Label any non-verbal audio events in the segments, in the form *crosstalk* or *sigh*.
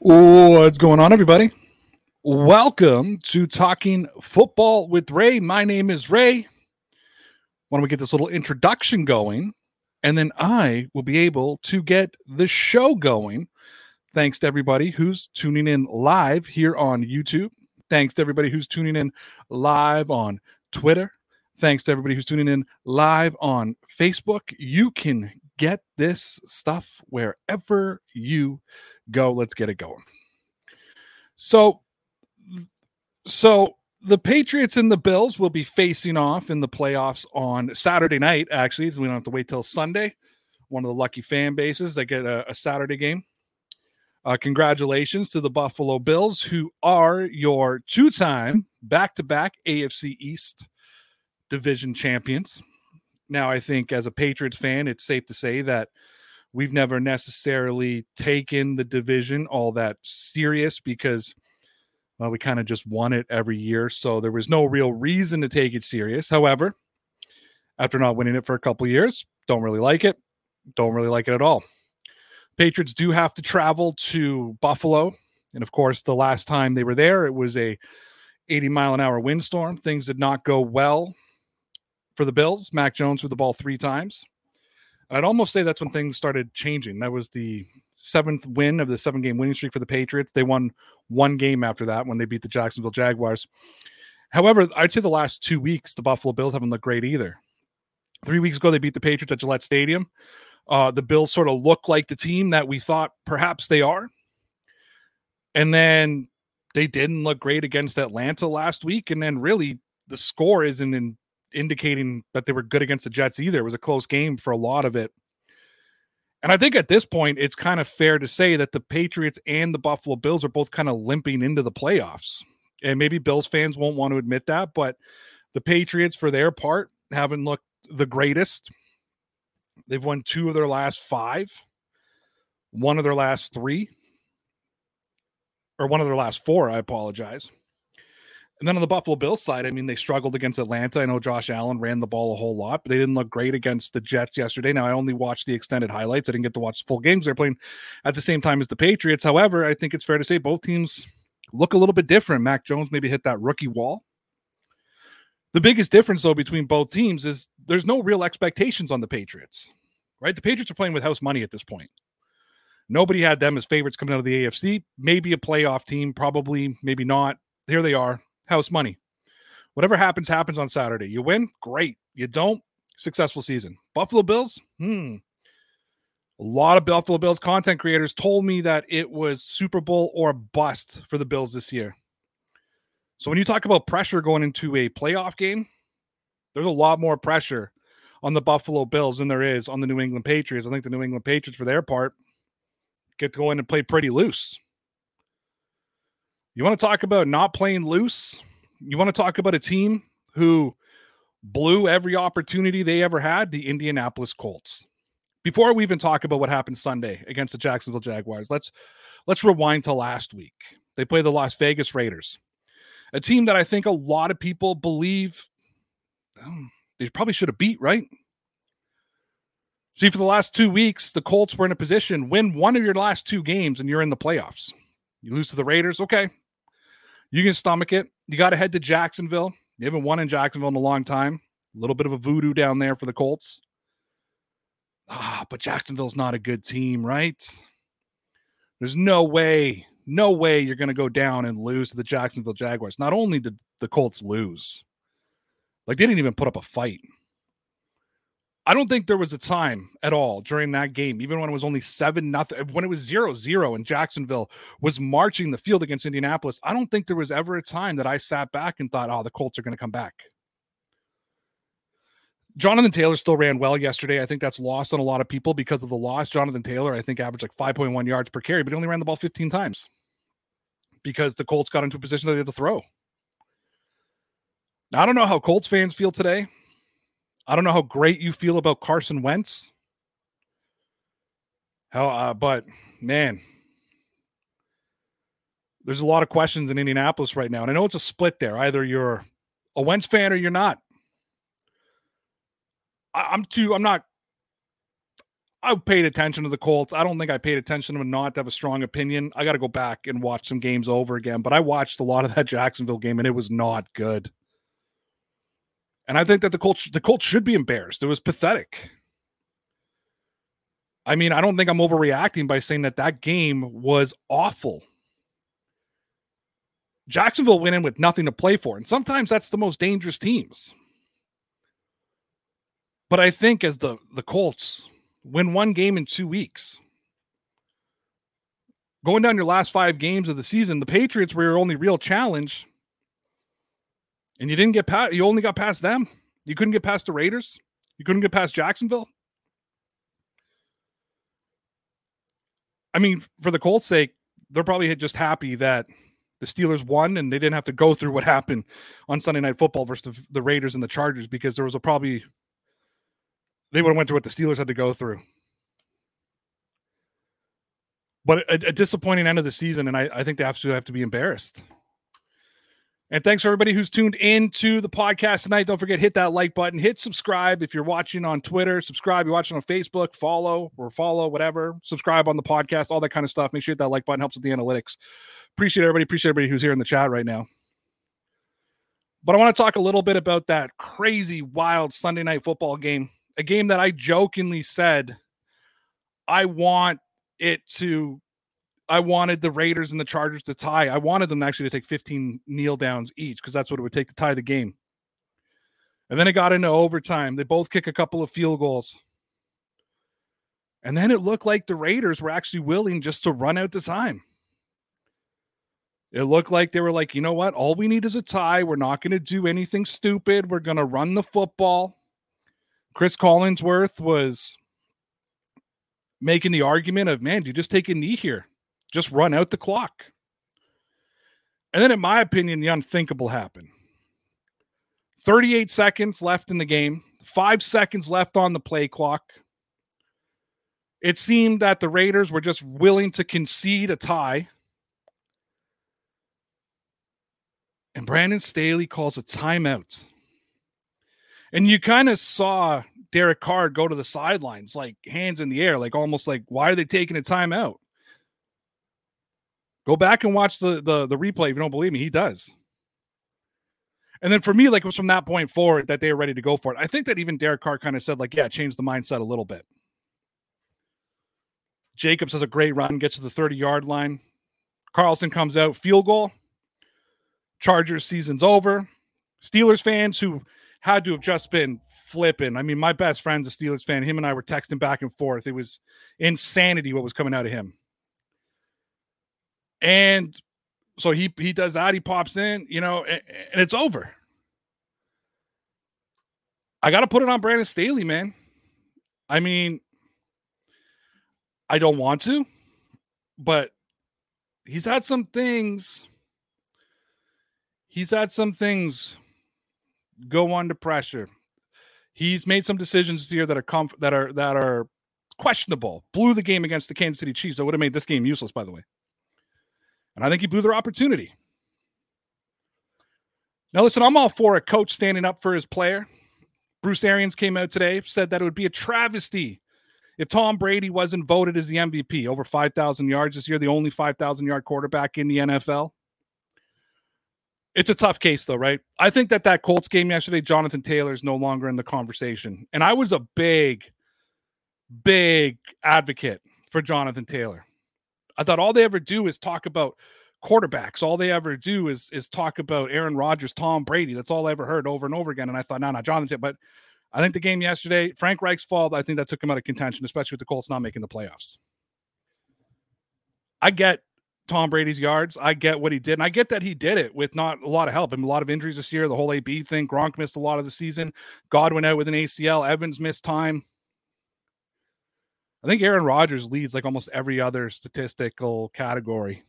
What's going on, everybody? Welcome to Talking Football with Ray. My name is Ray. Why don't we get this little introduction going? And then I will be able to get the show going. Thanks to everybody who's tuning in live here on YouTube. Thanks to everybody who's tuning in live on Twitter. Thanks to everybody who's tuning in live on Facebook. You can get this stuff wherever you go. Let's get it going. So, so the Patriots and the Bills will be facing off in the playoffs on Saturday night. Actually, so we don't have to wait till Sunday. One of the lucky fan bases that get a, a Saturday game. Uh, congratulations to the Buffalo Bills, who are your two-time back-to-back AFC East division champions. Now, I think as a Patriots fan, it's safe to say that we've never necessarily taken the division all that serious because well, we kind of just won it every year. So there was no real reason to take it serious. However, after not winning it for a couple years, don't really like it. Don't really like it at all. Patriots do have to travel to Buffalo. And of course, the last time they were there, it was a 80 mile an hour windstorm. Things did not go well for the Bills. Mac Jones threw the ball three times. I'd almost say that's when things started changing. That was the seventh win of the seven game winning streak for the Patriots. They won one game after that when they beat the Jacksonville Jaguars. However, I'd say the last two weeks, the Buffalo Bills haven't looked great either. Three weeks ago, they beat the Patriots at Gillette Stadium. Uh, the Bills sort of look like the team that we thought perhaps they are. And then they didn't look great against Atlanta last week. And then really the score isn't in indicating that they were good against the Jets either. It was a close game for a lot of it. And I think at this point, it's kind of fair to say that the Patriots and the Buffalo Bills are both kind of limping into the playoffs. And maybe Bills fans won't want to admit that, but the Patriots, for their part, haven't looked the greatest. They've won two of their last five, one of their last three, or one of their last four. I apologize. And then on the Buffalo Bills side, I mean, they struggled against Atlanta. I know Josh Allen ran the ball a whole lot, but they didn't look great against the Jets yesterday. Now, I only watched the extended highlights. I didn't get to watch full games. They're playing at the same time as the Patriots. However, I think it's fair to say both teams look a little bit different. Mac Jones maybe hit that rookie wall. The biggest difference, though, between both teams is there's no real expectations on the Patriots, right? The Patriots are playing with house money at this point. Nobody had them as favorites coming out of the AFC. Maybe a playoff team, probably, maybe not. Here they are house money. Whatever happens, happens on Saturday. You win, great. You don't, successful season. Buffalo Bills, hmm. A lot of Buffalo Bills content creators told me that it was Super Bowl or bust for the Bills this year. So when you talk about pressure going into a playoff game, there's a lot more pressure on the Buffalo Bills than there is on the New England Patriots. I think the New England Patriots, for their part, get to go in and play pretty loose. You want to talk about not playing loose? You want to talk about a team who blew every opportunity they ever had? The Indianapolis Colts. Before we even talk about what happened Sunday against the Jacksonville Jaguars, let's let's rewind to last week. They played the Las Vegas Raiders, a team that I think a lot of people believe um, they probably should have beat, right? See, for the last two weeks, the Colts were in a position win one of your last two games and you're in the playoffs. You lose to the Raiders, okay. You can stomach it. You got to head to Jacksonville. They haven't won in Jacksonville in a long time. A little bit of a voodoo down there for the Colts. Ah, but Jacksonville's not a good team, right? There's no way, no way you're going to go down and lose to the Jacksonville Jaguars. Not only did the Colts lose, like they didn't even put up a fight. I don't think there was a time at all during that game, even when it was only seven nothing, when it was zero zero and Jacksonville was marching the field against Indianapolis. I don't think there was ever a time that I sat back and thought, oh, the Colts are going to come back. Jonathan Taylor still ran well yesterday. I think that's lost on a lot of people because of the loss. Jonathan Taylor, I think, averaged like 5.1 yards per carry, but he only ran the ball 15 times. because the Colts got into a position that they had to throw. Now, I don't know how Colts fans feel today. I don't know how great you feel about Carson Wentz. How, uh, but man, there's a lot of questions in Indianapolis right now, and I know it's a split there. Either you're a Wentz fan or you're not. I, am too. I'm not. I paid attention to the Colts. I don't think I paid attention to them not to have a strong opinion. I got to go back and watch some games over again. But I watched a lot of that Jacksonville game, and it was not good. And I think that the Colts the Colts should be embarrassed. It was pathetic. I mean, I don't think I'm overreacting by saying that that game was awful. Jacksonville went in with nothing to play for, and sometimes that's the most dangerous teams. But I think as the the Colts win one game in 2 weeks, going down your last 5 games of the season, the Patriots were your only real challenge and you didn't get past you only got past them. You couldn't get past the Raiders. You couldn't get past Jacksonville. I mean, for the Colts' sake, they're probably just happy that the Steelers won and they didn't have to go through what happened on Sunday Night Football versus the, the Raiders and the Chargers because there was a probably they would have went through what the Steelers had to go through. But a, a disappointing end of the season, and I, I think they absolutely have to be embarrassed. And thanks for everybody who's tuned in to the podcast tonight. Don't forget, hit that like button, hit subscribe if you're watching on Twitter, subscribe, you're watching on Facebook, follow or follow, whatever, subscribe on the podcast, all that kind of stuff. Make sure you hit that like button, helps with the analytics. Appreciate everybody, appreciate everybody who's here in the chat right now. But I want to talk a little bit about that crazy, wild Sunday night football game, a game that I jokingly said I want it to I wanted the Raiders and the Chargers to tie. I wanted them actually to take 15 kneel downs each because that's what it would take to tie the game. And then it got into overtime. They both kick a couple of field goals. And then it looked like the Raiders were actually willing just to run out the time. It looked like they were like, you know what? All we need is a tie. We're not going to do anything stupid. We're going to run the football. Chris Collinsworth was making the argument of, man, do you just take a knee here? Just run out the clock. And then, in my opinion, the unthinkable happened. 38 seconds left in the game, five seconds left on the play clock. It seemed that the Raiders were just willing to concede a tie. And Brandon Staley calls a timeout. And you kind of saw Derek Carr go to the sidelines, like hands in the air, like almost like, why are they taking a timeout? Go back and watch the, the the replay if you don't believe me. He does. And then for me, like it was from that point forward that they were ready to go for it. I think that even Derek Carr kind of said, like, yeah, change the mindset a little bit. Jacobs has a great run, gets to the 30 yard line. Carlson comes out, field goal. Chargers season's over. Steelers fans who had to have just been flipping. I mean, my best friend's a Steelers fan. Him and I were texting back and forth. It was insanity what was coming out of him. And so he he does that. He pops in, you know, and, and it's over. I got to put it on Brandon Staley, man. I mean, I don't want to, but he's had some things. He's had some things go under pressure. He's made some decisions this year that are comf- that are that are questionable. Blew the game against the Kansas City Chiefs. That would have made this game useless, by the way. And I think he blew their opportunity. Now, listen, I'm all for a coach standing up for his player. Bruce Arians came out today, said that it would be a travesty if Tom Brady wasn't voted as the MVP, over 5,000 yards this year, the only 5,000 yard quarterback in the NFL. It's a tough case, though, right? I think that that Colts game yesterday, Jonathan Taylor is no longer in the conversation. And I was a big, big advocate for Jonathan Taylor. I thought all they ever do is talk about quarterbacks. All they ever do is is talk about Aaron Rodgers, Tom Brady. That's all I ever heard over and over again. And I thought, no, no, Jonathan. But I think the game yesterday, Frank Reich's fault. I think that took him out of contention, especially with the Colts not making the playoffs. I get Tom Brady's yards. I get what he did. And I get that he did it with not a lot of help. I mean, a lot of injuries this year, the whole AB thing. Gronk missed a lot of the season. Godwin out with an ACL. Evans missed time. I think Aaron Rodgers leads like almost every other statistical category.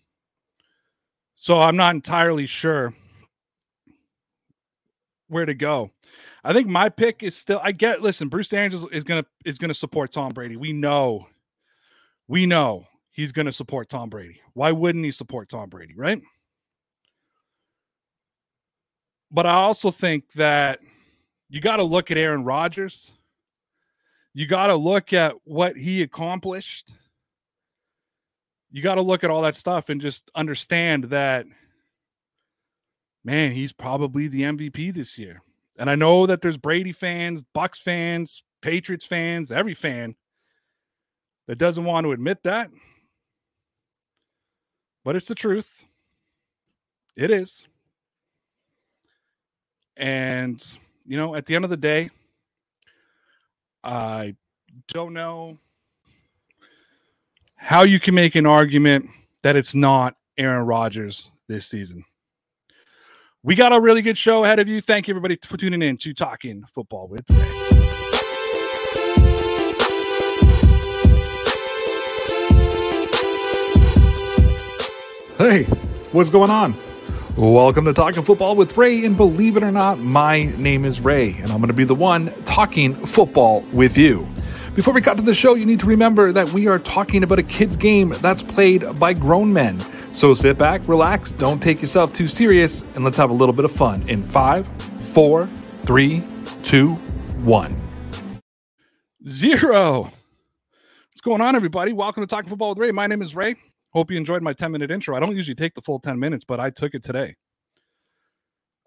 So I'm not entirely sure where to go. I think my pick is still I get listen, Bruce Arians is gonna is gonna support Tom Brady. We know, we know he's gonna support Tom Brady. Why wouldn't he support Tom Brady, right? But I also think that you got to look at Aaron Rodgers. You got to look at what he accomplished. You got to look at all that stuff and just understand that, man, he's probably the MVP this year. And I know that there's Brady fans, Bucks fans, Patriots fans, every fan that doesn't want to admit that. But it's the truth. It is. And, you know, at the end of the day, I don't know how you can make an argument that it's not Aaron Rodgers this season. We got a really good show ahead of you. Thank you, everybody, for tuning in to Talking Football with Ray. Hey, what's going on? Welcome to Talking Football with Ray. And believe it or not, my name is Ray, and I'm going to be the one talking football with you. Before we cut to the show, you need to remember that we are talking about a kid's game that's played by grown men. So sit back, relax, don't take yourself too serious, and let's have a little bit of fun in five, four, three, two, one, zero. What's going on, everybody? Welcome to Talking Football with Ray. My name is Ray. Hope you enjoyed my 10 minute intro. I don't usually take the full 10 minutes, but I took it today.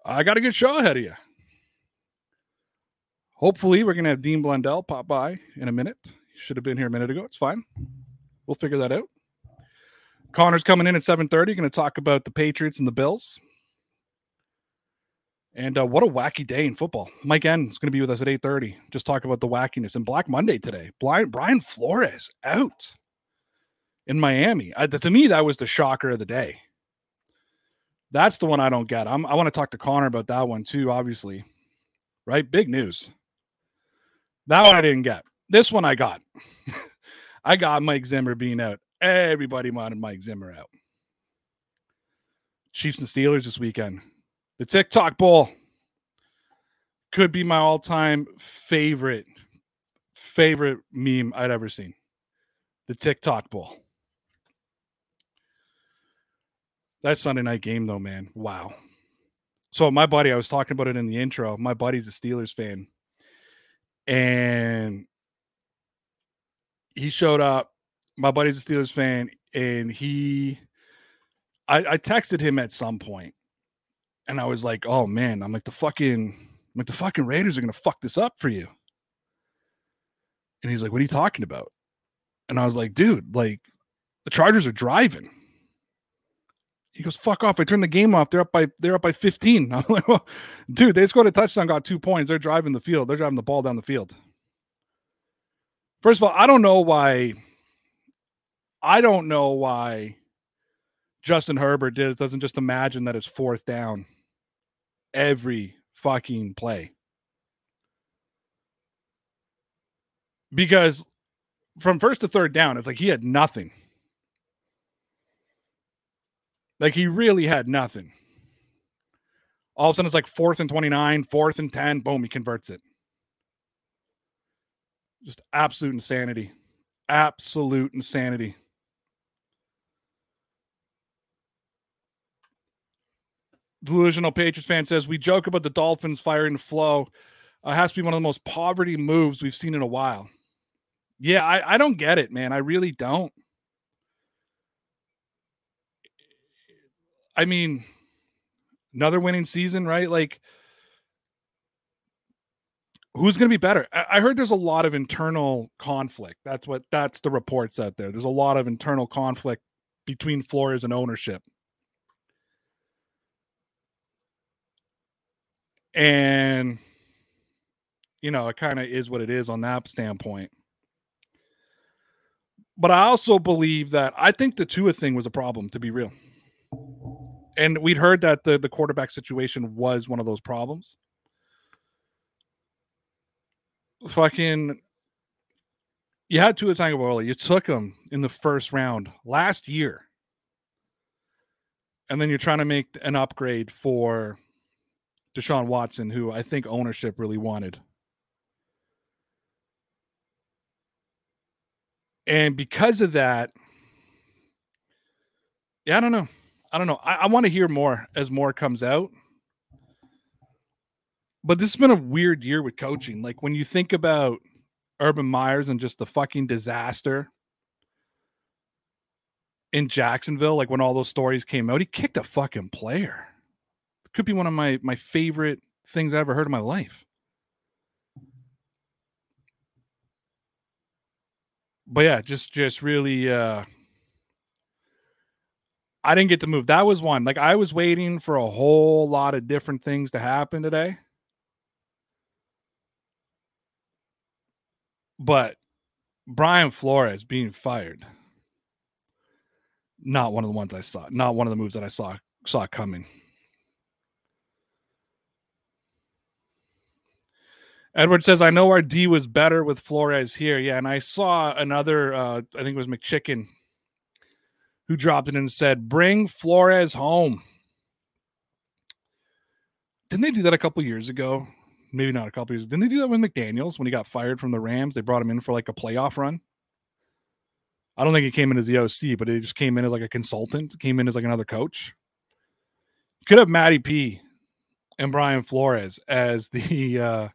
I got a good show ahead of you. Hopefully, we're going to have Dean Blundell pop by in a minute. He should have been here a minute ago. It's fine. We'll figure that out. Connor's coming in at 7:30, going to talk about the Patriots and the Bills. And uh, what a wacky day in football. Mike N is going to be with us at 8:30. Just talk about the wackiness and Black Monday today. Brian, Brian Flores out in Miami. I, to me, that was the shocker of the day. That's the one I don't get. I'm, I want to talk to Connor about that one too. Obviously, right? Big news. That one I didn't get. This one I got. *laughs* I got Mike Zimmer being out. Everybody wanted Mike Zimmer out. Chiefs and Steelers this weekend. The TikTok Bowl could be my all-time favorite favorite meme I'd ever seen. The TikTok Bowl. That Sunday night game though, man. Wow. So my buddy, I was talking about it in the intro. My buddy's a Steelers fan. And he showed up my buddy's a Steelers fan, and he, I, I texted him at some point, and I was like, "Oh man, I'm like the fucking, I'm like the fucking Raiders are gonna fuck this up for you." And he's like, "What are you talking about?" And I was like, "Dude, like the Chargers are driving." He goes, "Fuck off!" I turned the game off. They're up by they're up by 15. *laughs* I'm like, well, "Dude, they scored a touchdown, got two points. They're driving the field. They're driving the ball down the field." First of all, I don't know why I don't know why Justin Herbert did doesn't just imagine that it's fourth down every fucking play. Because from first to third down, it's like he had nothing. Like he really had nothing. All of a sudden, it's like fourth and 29, fourth and 10. Boom, he converts it. Just absolute insanity. Absolute insanity. delusional Patriots fan says we joke about the Dolphins firing Flo. Uh, has to be one of the most poverty moves we've seen in a while. Yeah, I, I don't get it, man. I really don't. I mean, another winning season, right? Like, who's going to be better? I, heard there's a lot of internal conflict. That's what that's the reports out there. There's a lot of internal conflict between Flores and ownership. And you know, it kind of is what it is on that standpoint. But I also believe that I think the Tua thing was a problem, to be real. And we'd heard that the, the quarterback situation was one of those problems. Fucking, you had Tua Tagovailoa. You took him in the first round last year, and then you're trying to make an upgrade for Deshaun Watson, who I think ownership really wanted. And because of that, yeah, I don't know. I don't know. I, I want to hear more as more comes out. But this has been a weird year with coaching. Like when you think about Urban Myers and just the fucking disaster in Jacksonville, like when all those stories came out, he kicked a fucking player. It Could be one of my my favorite things I ever heard in my life. But yeah, just just really uh I didn't get to move. That was one. Like I was waiting for a whole lot of different things to happen today. But Brian Flores being fired, not one of the ones I saw, not one of the moves that I saw saw coming. Edward says, I know our D was better with Flores here. Yeah, and I saw another, uh, I think it was McChicken, who dropped it and said, Bring Flores home. Didn't they do that a couple years ago? maybe not a couple years. Didn't they do that with McDaniels when he got fired from the Rams? They brought him in for like a playoff run. I don't think he came in as the OC, but he just came in as like a consultant, came in as like another coach. Could have Matty P and Brian Flores as the uh,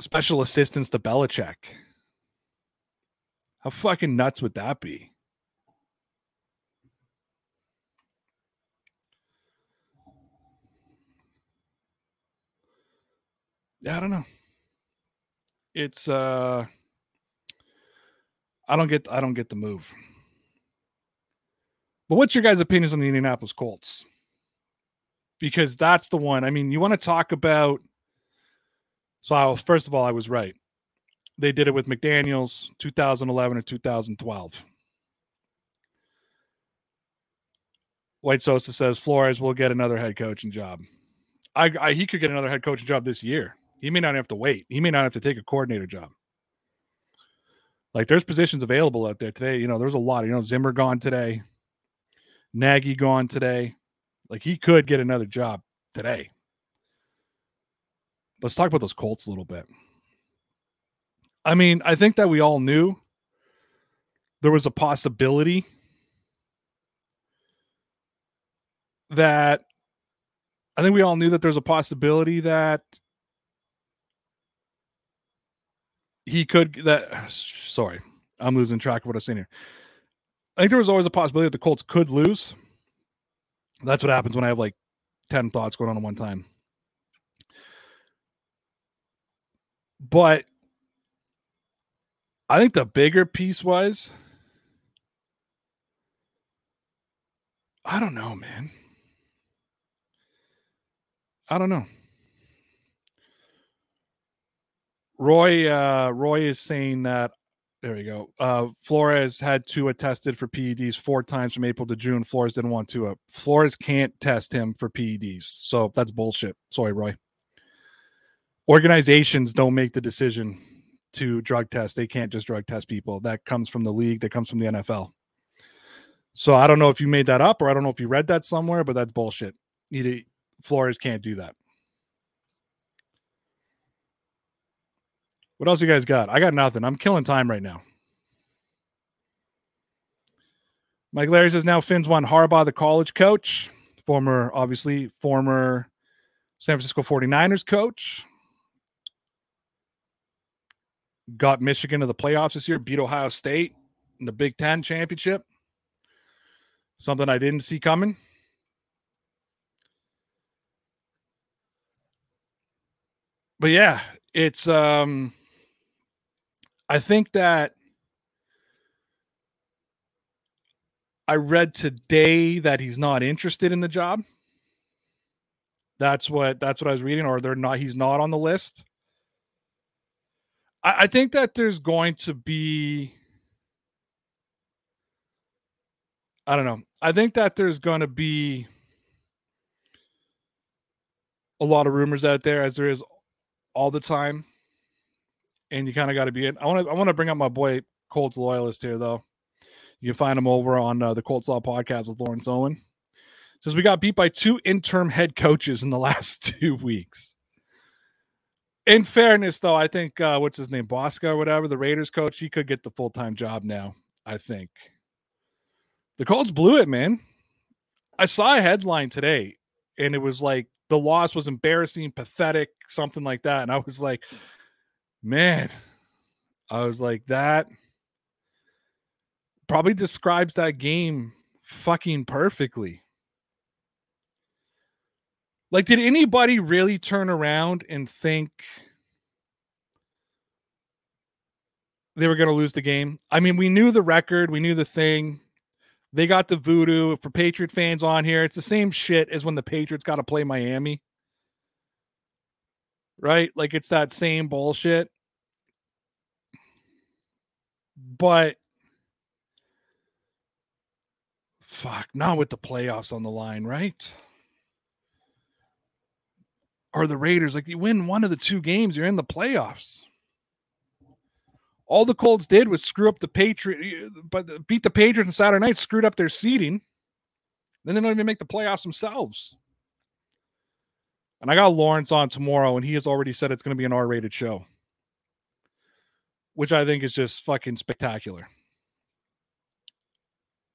special assistants to Belichick. How fucking nuts would that be? Yeah, I don't know. It's uh I don't get I don't get the move. But what's your guys' opinions on the Indianapolis Colts? Because that's the one. I mean, you want to talk about so I, first of all, I was right. They did it with McDaniels 2011 or 2012. White Sosa says Flores will get another head coaching job. I, I, he could get another head coaching job this year. He may not have to wait. He may not have to take a coordinator job. Like there's positions available out there today. You know, there's a lot. You know, Zimmer gone today, Nagy gone today. Like he could get another job today. Let's talk about those Colts a little bit. I mean, I think that we all knew there was a possibility that I think we all knew that there's a possibility that he could that sorry i'm losing track of what i'm saying here. I think there was always a possibility that the colts could lose. That's what happens when i have like 10 thoughts going on at one time. But i think the bigger piece was i don't know man. I don't know Roy uh, Roy is saying that there we go. Uh, Flores had Tua tested for PEDs four times from April to June. Flores didn't want to. Uh, Flores can't test him for PEDs, so that's bullshit. Sorry, Roy. Organizations don't make the decision to drug test. They can't just drug test people. That comes from the league. That comes from the NFL. So I don't know if you made that up or I don't know if you read that somewhere, but that's bullshit. Flores can't do that. What else you guys got? I got nothing. I'm killing time right now. Mike Larry says now Finn's won Harbaugh, the college coach, former, obviously, former San Francisco 49ers coach. Got Michigan to the playoffs this year, beat Ohio State in the Big Ten championship. Something I didn't see coming. But yeah, it's um I think that I read today that he's not interested in the job. That's what that's what I was reading, or they're not. He's not on the list. I, I think that there's going to be. I don't know. I think that there's going to be a lot of rumors out there, as there is all the time and you kind of got to be in. I want to I want to bring up my boy Colts loyalist here though. You can find him over on uh, the Colts Law podcast with Lawrence Owen. Says we got beat by two interim head coaches in the *laughs* last two weeks. In fairness, though, I think uh, what's his name, Bosco or whatever, the Raiders coach, he could get the full time job now. I think the Colts blew it, man. I saw a headline today, and it was like the loss was embarrassing, pathetic, something like that, and I was like, man, I was like that probably describes that game fucking perfectly. Like, did anybody really turn around and think they were going to lose the game? I mean, we knew the record, we knew the thing. They got the voodoo for Patriot fans on here. It's the same shit as when the Patriots got to play Miami. Right? Like, it's that same bullshit. But fuck, not with the playoffs on the line, right? Or the Raiders, like you win one of the two games, you're in the playoffs. All the Colts did was screw up the Patriot, but beat the Patriots on Saturday night, screwed up their seeding. Then they don't even make the playoffs themselves. And I got Lawrence on tomorrow, and he has already said it's going to be an R rated show, which I think is just fucking spectacular.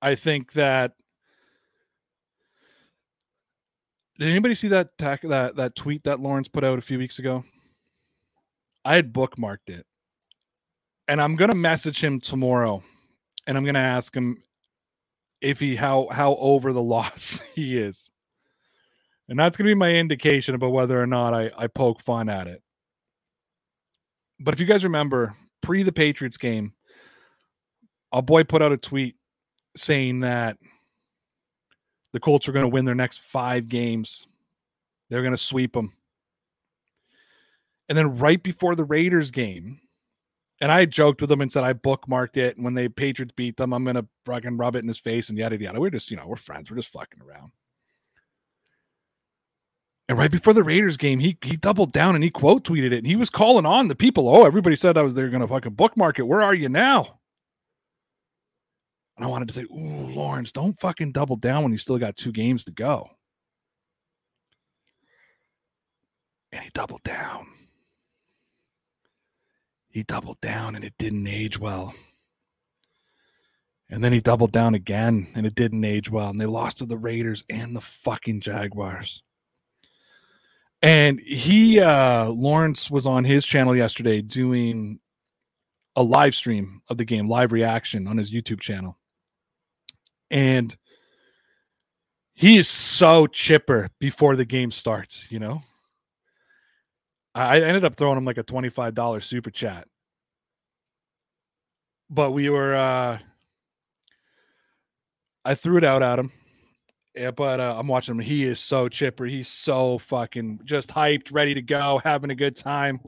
I think that did anybody see that tack that that tweet that Lawrence put out a few weeks ago? I had bookmarked it. And I'm gonna message him tomorrow and I'm gonna ask him if he how how over the *laughs* loss he is. And that's gonna be my indication about whether or not I, I poke fun at it. But if you guys remember, pre the Patriots game, a boy put out a tweet saying that the Colts are going to win their next five games. They're going to sweep them. And then right before the Raiders game, and I joked with him and said I bookmarked it. And when the Patriots beat them, I'm gonna fucking rub it in his face and yada yada. We're just, you know, we're friends. We're just fucking around. And right before the Raiders game, he he doubled down and he quote tweeted it. And he was calling on the people. Oh, everybody said I was they're gonna fucking bookmark it. Where are you now? And I wanted to say, Ooh, Lawrence, don't fucking double down when you still got two games to go. And he doubled down. He doubled down and it didn't age well. And then he doubled down again and it didn't age well. And they lost to the Raiders and the fucking Jaguars. And he, uh, Lawrence was on his channel yesterday doing a live stream of the game, live reaction on his YouTube channel and he is so chipper before the game starts, you know. I ended up throwing him like a $25 super chat. But we were uh I threw it out at him. Yeah, but uh, I'm watching him. He is so chipper. He's so fucking just hyped, ready to go, having a good time.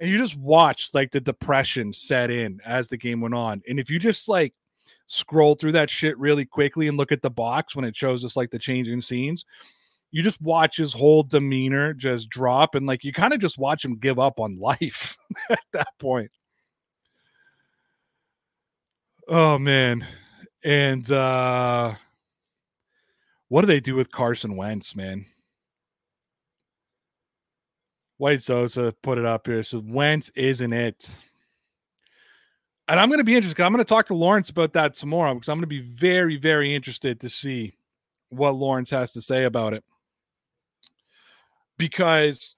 And you just watched like the depression set in as the game went on. And if you just like scroll through that shit really quickly and look at the box when it shows us like the changing scenes, you just watch his whole demeanor just drop and like you kind of just watch him give up on *laughs* life *laughs* at that point. Oh man. And uh what do they do with Carson Wentz, man? White Sosa put it up here. So Wentz isn't it and I'm going to be interested. I'm going to talk to Lawrence about that tomorrow because I'm going to be very, very interested to see what Lawrence has to say about it. Because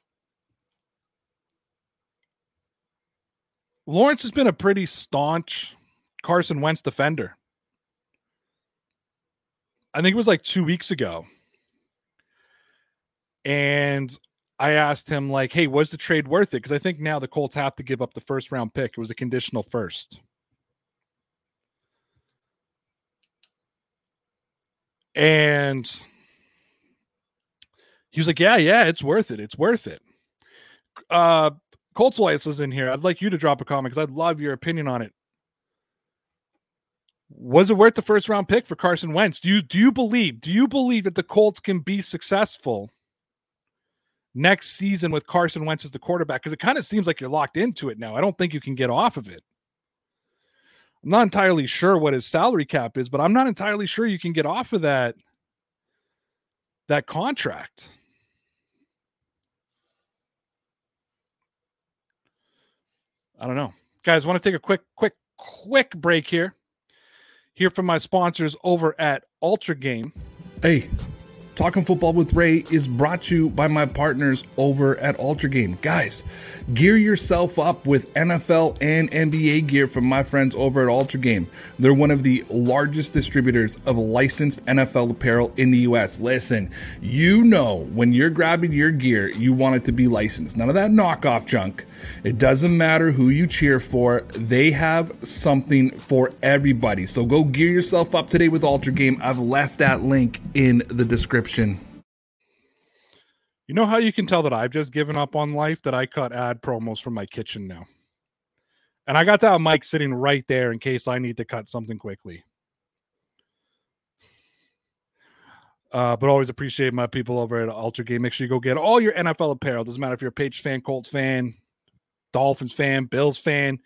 Lawrence has been a pretty staunch Carson Wentz defender. I think it was like two weeks ago. And I asked him like, "Hey, was the trade worth it?" Because I think now the Colts have to give up the first round pick. It was a conditional first. And he was like, "Yeah, yeah, it's worth it. It's worth it." Uh, Colts Lights is in here. I'd like you to drop a comment because I'd love your opinion on it. Was it worth the first round pick for Carson Wentz? Do you do you believe? Do you believe that the Colts can be successful? next season with Carson Wentz as the quarterback because it kind of seems like you're locked into it now. I don't think you can get off of it. I'm not entirely sure what his salary cap is, but I'm not entirely sure you can get off of that that contract. I don't know. Guys, want to take a quick quick quick break here. Hear from my sponsors over at Ultra Game. Hey, Talking Football with Ray is brought to you by my partners over at Ultra Game. Guys, gear yourself up with NFL and NBA gear from my friends over at Ultra Game. They're one of the largest distributors of licensed NFL apparel in the US. Listen, you know when you're grabbing your gear, you want it to be licensed. None of that knockoff junk. It doesn't matter who you cheer for, they have something for everybody. So go gear yourself up today with Ultra Game. I've left that link in the description. You know how you can tell that I've just given up on life? That I cut ad promos from my kitchen now. And I got that mic sitting right there in case I need to cut something quickly. Uh, but always appreciate my people over at Ultra Game. Make sure you go get all your NFL apparel. Doesn't matter if you're a Patriots fan, Colts fan, Dolphins fan, Bills fan.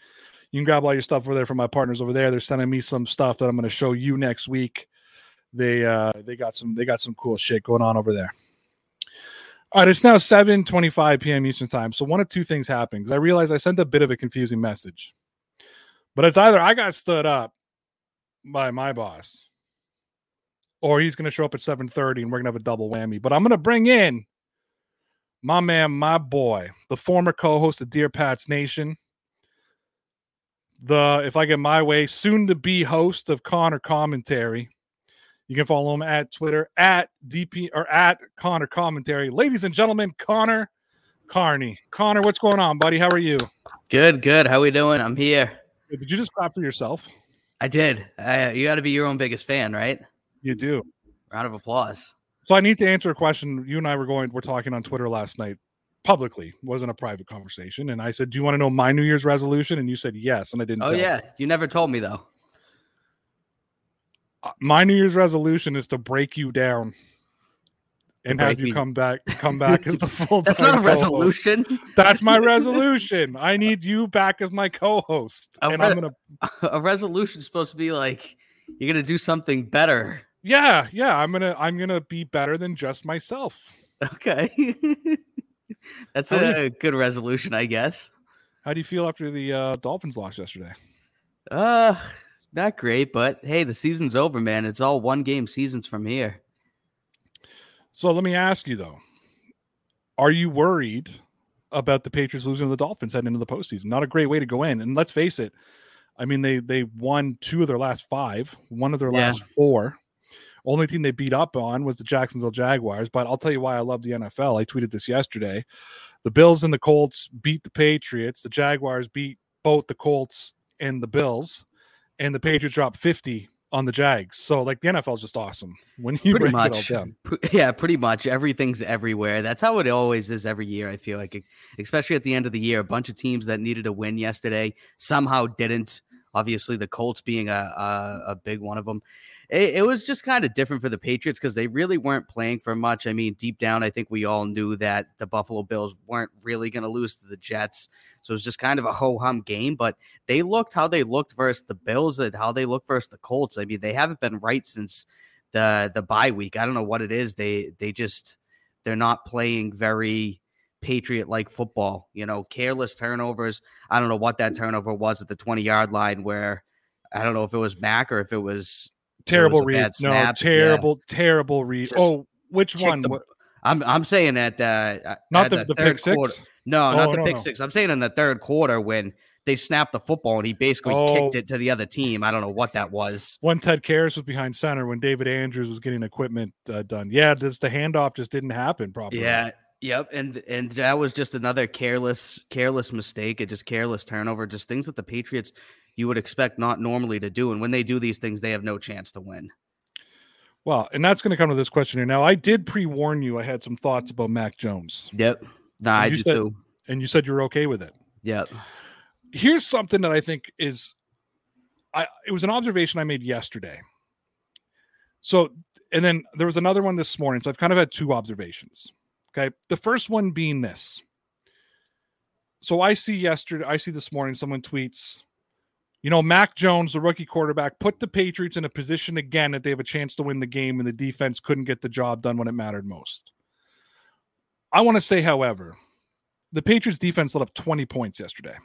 You can grab all your stuff over there from my partners over there. They're sending me some stuff that I'm going to show you next week. They uh they got some they got some cool shit going on over there. All right, it's now 7 25 p.m. Eastern time. So one of two things happened because I realized I sent a bit of a confusing message. But it's either I got stood up by my boss, or he's gonna show up at 7:30 and we're gonna have a double whammy. But I'm gonna bring in my man, my boy, the former co-host of Dear Pats Nation, the if I get my way, soon to be host of Connor Commentary. You can follow him at Twitter at DP or at Connor Commentary. Ladies and gentlemen, Connor Carney. Connor, what's going on, buddy? How are you? Good, good. How we doing? I'm here. Did you just clap for yourself? I did. Uh, you got to be your own biggest fan, right? You do. Round of applause. So I need to answer a question. You and I were going, we're talking on Twitter last night publicly, wasn't a private conversation. And I said, Do you want to know my New Year's resolution? And you said yes. And I didn't. Oh, yeah. You never told me, though. Uh, my New Year's resolution is to break you down and have you me- come back, come back as the *laughs* full That's not a resolution. That's my *laughs* resolution. I need you back as my co-host, A and re- I'm gonna. *laughs* a resolution is supposed to be like you're gonna do something better. Yeah, yeah. I'm gonna. I'm gonna be better than just myself. Okay. That's a good resolution, I guess. How do you feel after the uh, Dolphins lost yesterday? Uh, not great, but hey, the season's over, man. It's all one game seasons from here. So let me ask you though: Are you worried about the Patriots losing to the Dolphins heading into the postseason? Not a great way to go in. And let's face it, I mean they they won two of their last five, one of their Yeah. last four. Only team they beat up on was the Jacksonville Jaguars. But I'll tell you why I love the NFL. I tweeted this yesterday. The Bills and the Colts beat the Patriots. The Jaguars beat both the Colts and the Bills, and the Patriots dropped 50 on the Jags. So like the NFL is just awesome when you pretty break much it all down. Yeah pretty much. Everything's everywhere. That's how it always is every year i feel like especially at the end of the year. A bunch of teams that needed a win yesterday somehow didn't. Obviously the colts being a a, a big one of them it, it was just kind of different for the patriots because they really weren't playing for much i mean deep down i think we all knew that the buffalo bills weren't really going to lose to the jets so it was just kind of a ho-hum game but they looked how they looked versus the bills and how they looked versus the colts i mean they haven't been right since the the bye week. I don't know what it is. They they just they're not playing very patriot like football. You know, careless turnovers. I don't know what that turnover was at the 20 yard line where I don't know if it was Mac or if it was Terrible a read. No, snap, yeah. terrible, terrible read. Just oh, which one? the- I'm I'm saying at the not at the, the, third pick six. quarter. No, Oh, not the no, pick no. six. I'm saying in the third quarter when they snapped the football and he basically Oh. kicked it to the other team. I don't know what that was. When Ted Karras was behind center, when David Andrews was getting equipment uh, done. Yeah, this the handoff just didn't happen properly. Yeah. Yep, and and that was just another careless careless mistake, a just careless turnover, just things that the Patriots you would expect not normally to do, and when they do these things, they have no chance to win. Well, and that's going to come to this question here. Now, I did pre-warn you. I had some thoughts about Mac Jones, Yep, nah, I do said- too. and you said you were okay with it. Yep, Here's something that I think is, I it was an observation I made yesterday. So, and then there was another one this morning. So I've kind of had two observations. Okay, the first one being this. So I see yesterday, I see this morning someone tweets, You know, Mac Jones, the rookie quarterback, put the Patriots in a position again that they have a chance to win the game, and the defense couldn't get the job done when it mattered most. I want to say, however, the Patriots defense let up 20 points yesterday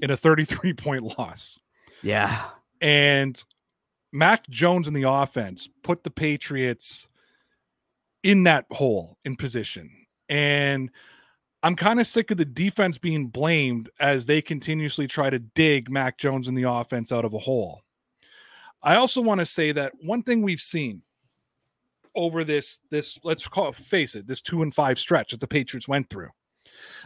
in a 33 point *laughs* loss. Yeah. And Mac Jones in the offense put the Patriots in that hole in position. And I'm kind of sick of the defense being blamed as they continuously try to dig Mac Jones in the offense out of a hole. I also want to say that one thing we've seen over this this let's call it face it this two and five stretch that the Patriots went through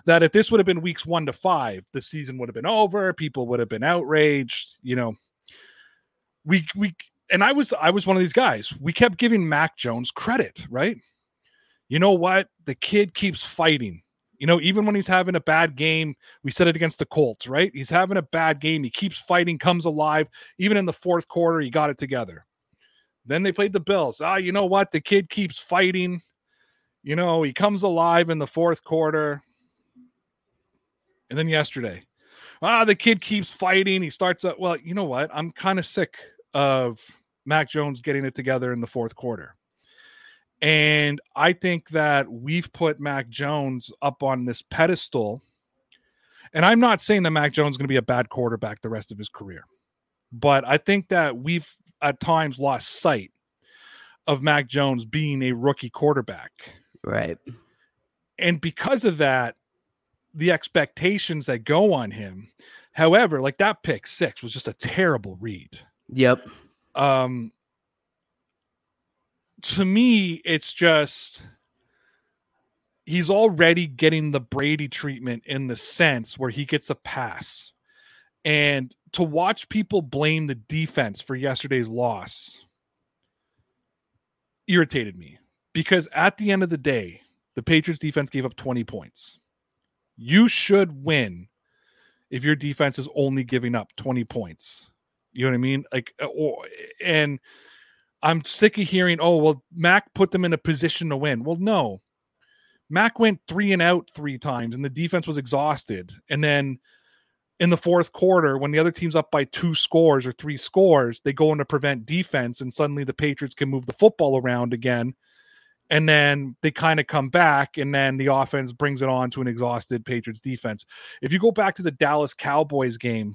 that if this would have been weeks one to five the season would have been over people would have been outraged you know. We we and I was I was one of these guys. We kept giving Mac Jones credit right? You know what? The kid keeps fighting you know, even when he's having a bad game, we said it against the Colts, right? He's having a bad game. He keeps fighting, comes alive. Even in the fourth quarter, he got it together. Then they played the Bills. Ah, you know what? The kid keeps fighting. You know, he comes alive in the fourth quarter. And then yesterday, ah, the kid keeps fighting. He starts up. Well, you know what? I'm kind of sick of Mac Jones getting it together in the fourth quarter. And I think that we've put Mac Jones up on this pedestal. And I'm not saying that Mac Jones is going to be a bad quarterback the rest of his career, but I think that we've at times lost sight of Mac Jones being a rookie quarterback. Right. And because of that, the expectations that go on him. However, like that pick six was just a terrible read. Yep. Um, to me, it's just he's already getting the Brady treatment in the sense where he gets a pass. And to watch people blame the defense for yesterday's loss irritated me because at the end of the day, the Patriots defense gave up 20 points. You should win if your defense is only giving up 20 points. You know what I mean? Like, uh, or, and I'm sick of hearing, oh, well, Mac put them in a position to win. Well, no. Mac went three and out three times, and the defense was exhausted. And then in the fourth quarter, when the other team's up by two scores or three scores, they go into prevent defense, and suddenly the Patriots can move the football around again. And then they kind of come back, and then the offense brings it on to an exhausted Patriots defense. If you go back to the Dallas Cowboys game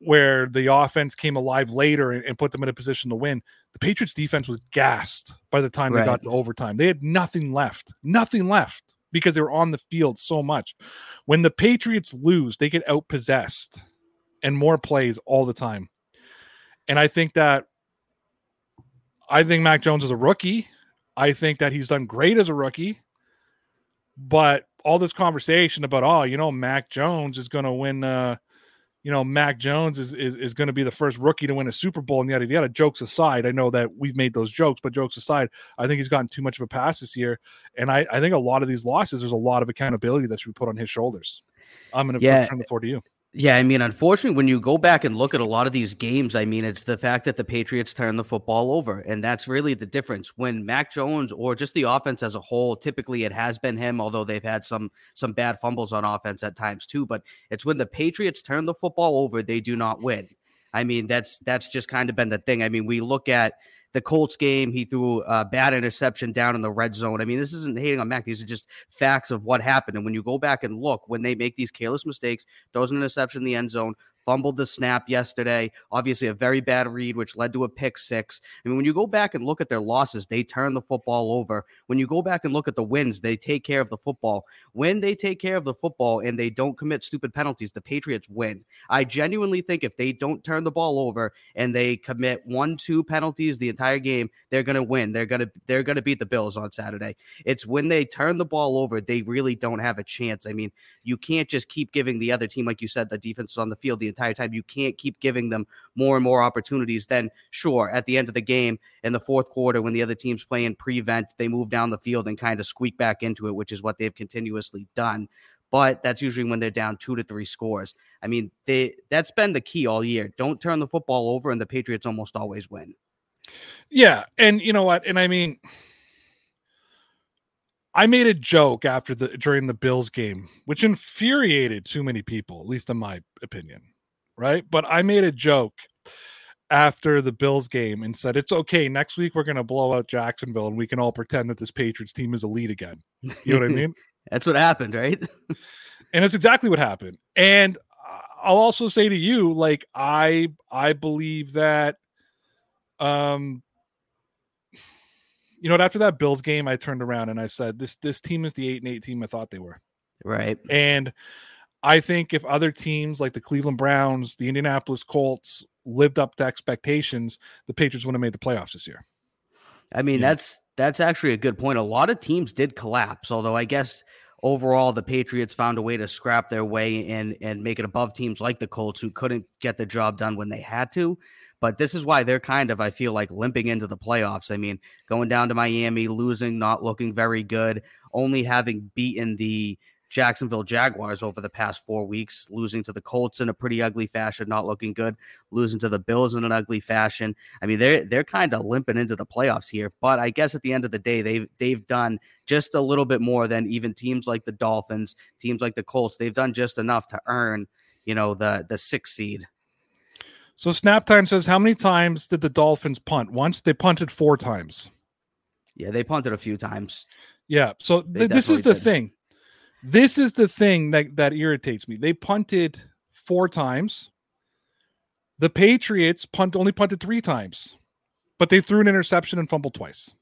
where the offense came alive later and, and, put them in a position to win. The Patriots defense was gassed by the time right. they got to overtime. They had nothing left, nothing left because they were on the field so much. When the Patriots lose, they get outpossessed and more plays all the time. And I think that I think Mac Jones is a rookie. I think that he's done great as a rookie. But all this conversation about, oh, you know, Mac Jones is going to win uh, you know, Mac Jones is is, is going to be the first rookie to win a Super Bowl and yada yada. Jokes aside, I know that we've made those jokes, but jokes aside, I think he's gotten too much of a pass this year, and I I think a lot of these losses, there's a lot of accountability that should be put on his shoulders. I'm going to yeah. turn the floor to you. Yeah, I mean, unfortunately, when you go back and look at a lot of these games, I mean, it's the fact that the Patriots turn the football over. And that's really the difference. When Mac Jones or just the offense as a whole, typically it has been him, although they've had some some bad fumbles on offense at times too. But it's when the Patriots turn the football over, they do not win. I mean, that's that's just kind of been the thing. I mean, we look at the Colts game, he threw a bad interception down in the red zone. I mean, this isn't hating on Mac. These are just facts of what happened. And when you go back and look, when they make these careless mistakes, throws an interception in the end zone, fumbled the snap yesterday. Obviously, a very bad read, which led to a pick six. I mean, when you go back and look at their losses, they turn the football over. When you go back and look at the wins, they take care of the football. When they take care of the football and they don't commit stupid penalties, the Patriots win. I genuinely think if they don't turn the ball over and they commit one, two penalties the entire game, they're gonna win. They're gonna they're gonna beat the Bills on Saturday. It's when they turn the ball over, they really don't have a chance. I mean, you can't just keep giving the other team, like you said, the defense is on the field the entire time. You can't keep giving them more and more opportunities. Then, sure, at the end of the game in the fourth quarter, when the other team's playing prevent, they move down the field and kind of squeak back into it, which is what they've continuously done. But that's usually when they're down two to three scores. I mean, they that's been the key all year. Don't turn the football over, and the Patriots almost always win. Yeah, and you know what? And I mean, I made a joke after the during the Bills game, which infuriated too many people, at least in my opinion. Right? But I made a joke after the Bills game and said, It's okay. Next week, we're going to blow out Jacksonville and we can all pretend that this Patriots team is elite again. You know what I mean? *laughs* That's what happened, right? *laughs* and it's exactly what happened. And I'll also say to you, like, I, I believe that, um, you know, after that Bills game, I turned around and I said, "This this team is the eight and eight team I thought they were." Right. And I think if other teams like the Cleveland Browns, the Indianapolis Colts lived up to expectations, the Patriots would have made the playoffs this year. I mean, yeah. that's that's actually a good point. A lot of teams did collapse, although I guess overall the Patriots found a way to scrap their way and and make it above teams like the Colts who couldn't get the job done when they had to. But this is why they're kind of, I feel like, limping into the playoffs. I mean, going down to Miami, losing, not looking very good, only having beaten the Jacksonville Jaguars over the past four weeks, losing to the Colts in a pretty ugly fashion, not looking good, losing to the Bills in an ugly fashion. I mean, they're they're kind of limping into the playoffs here. But I guess at the end of the day, they've they've done just a little bit more than even teams like the Dolphins, teams like the Colts. They've done just enough to earn, you know, the the sixth seed. So Snap Time says, how many times did the Dolphins punt? Once they punted four times. Yeah, they punted a few times. Yeah. So th- this is the did. thing this is the thing that that irritates me. They punted four times. The Patriots punt only punted three times, but they threw an interception and fumbled twice.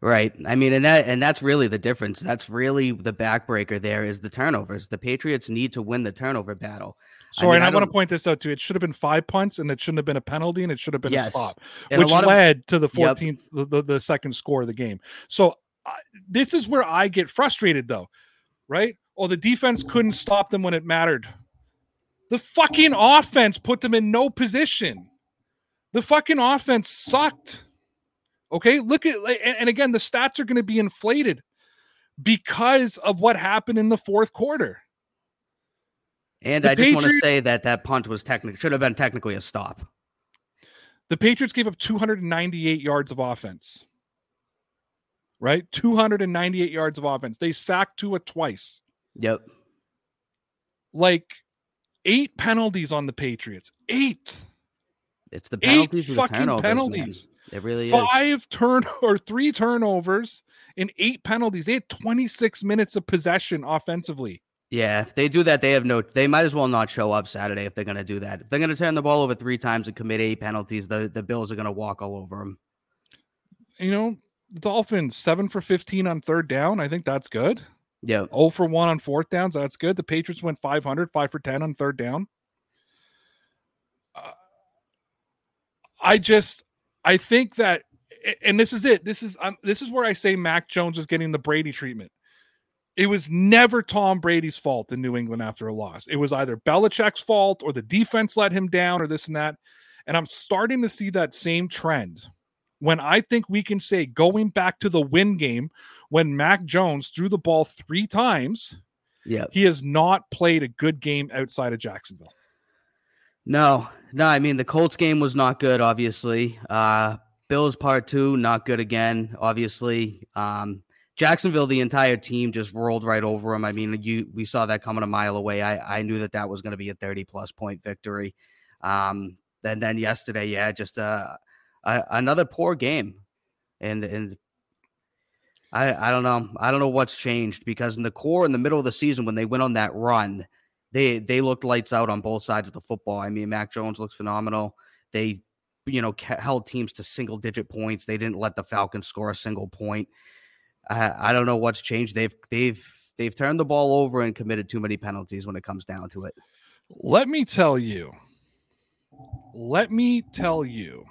Right. I mean, and that and that's really the difference. That's really the backbreaker. There is the turnovers. The Patriots need to win the turnover battle. Sorry, I mean, and I, I want to point this out too. It should have been five punts, and it shouldn't have been a penalty, and it should have been yes. a stop, and which a led of, to the fourteenth, yep. the, the, the second score of the game. So uh, this is where I get frustrated, though right? Or the defense couldn't stop them when it mattered. The fucking offense put them in no position. The fucking offense sucked. Okay, look at and again, the stats are going to be inflated because of what happened in the fourth quarter. And the I just want to say that that punt was technically should have been technically a stop. The Patriots gave up 298 yards of offense right? 298 yards of offense. They sacked Tua twice. Yep. Like eight penalties on the Patriots. Eight. It's the penalties. Eight fucking the penalties. It really Five is. Five turn *laughs* or three turnovers and eight penalties. They had 26 minutes of possession offensively. Yeah, if they do that, they have no. They might as well not show up Saturday if they're going to do that. If they're going to turn the ball over three times and commit eight penalties, the the Bills are going to walk all over them. You know, Dolphins seven for 15 on third down. I think that's good. Yeah. 0 for 1 on fourth downs. That's good. The Patriots went 500, 5 for 10 on third down. Uh, I just, I think that, and this is it. This is, um, this is where I say Mac Jones is getting the Brady treatment. It was never Tom Brady's fault in New England after a loss. It was either Belichick's fault or the defense let him down or this and that. And I'm starting to see that same trend when I think we can say going back to the win game when Mac Jones threw the ball three times, yeah, he has not played a good game outside of Jacksonville. No, no, I mean the Colts game was not good, obviously. Uh Bills part two, not good again, obviously. Um Jacksonville, the entire team just rolled right over him. I mean, you we saw that coming a mile away. I, I knew that that was going to be a 30 plus point victory. Um, and then yesterday, yeah, just uh, another poor game, and and I I don't know I don't know what's changed because in the core in the middle of the season when they went on that run, they they looked lights out on both sides of the football. I mean, Mac Jones looks phenomenal. They you know held teams to single digit points. They didn't let the Falcons score a single point. I, I don't know what's changed. They've they've they've turned the ball over and committed too many penalties when it comes down to it. Let me tell you. Let me tell you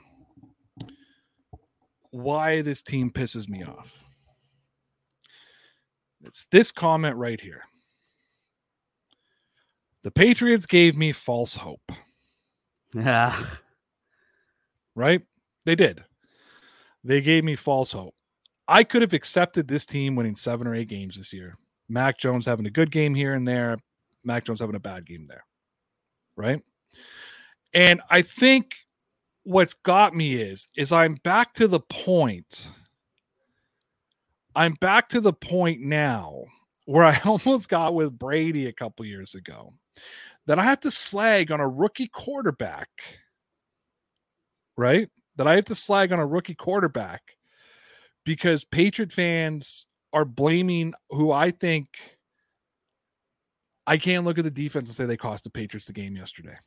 why this team pisses me off. It's this comment right here. The Patriots gave me false hope. Yeah. *laughs* Right? They did. They gave me false hope. I could have accepted this team winning seven or eight games this year. Mac Jones having a good game here and there, Mac Jones having a bad game there. Right? And I think what's got me is is I'm back to the point. I'm back to the point now where I *laughs* almost got with Brady a couple years ago. that I have to slag on a rookie quarterback, right? That I have to slag on a rookie quarterback because Patriot fans are blaming who I think I can't look at the defense and say they cost the Patriots the game yesterday.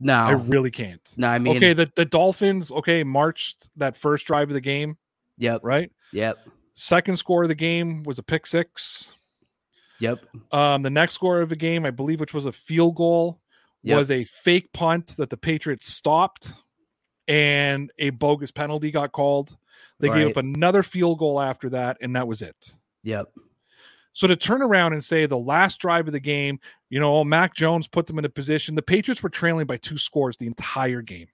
No, I really can't. no. I mean, okay, the, the Dolphins, okay, marched that first drive of the game, yep, right? yep, Second score of the game was a pick six. yep, Um, the next score of the game, I believe, which was a field goal, Yep. was a fake punt that the Patriots stopped, and a bogus penalty got called. They gave up another field goal after that, and that was it. yep. So to turn around and say the last drive of the game, you know, Mac Jones put them in a position. The Patriots were trailing by two scores the entire game,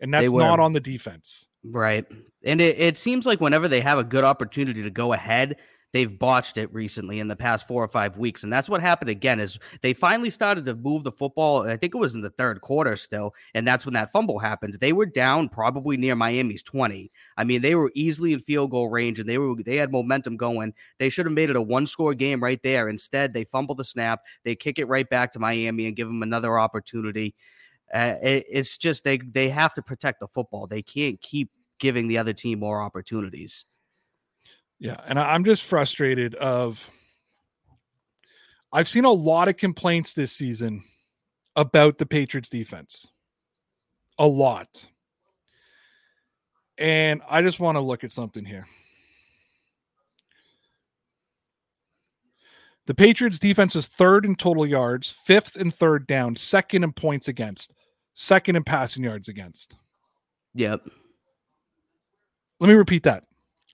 and that's not on the defense. Right. And it, it seems like whenever they have a good opportunity to go ahead, they've botched it recently in the past four or five weeks. And that's what happened again is they finally started to move the football. I think it was in the third quarter still. And that's when that fumble happened. They were down probably near Miami's 20. I mean, they were easily in field goal range and they were they had momentum going. They should have made it a one score game right there. Instead, they fumble the snap, they kick it right back to Miami and give them another opportunity. Uh, it, it's just they they have to protect the football. They can't keep giving the other team more opportunities. Yeah, and I- I'm just frustrated of I've seen a lot of complaints this season about the Patriots defense. A lot. And I just want to look at something here. The Patriots defense is third in total yards, fifth in third down, second in points against, second in passing yards against. Yep. Let me repeat that.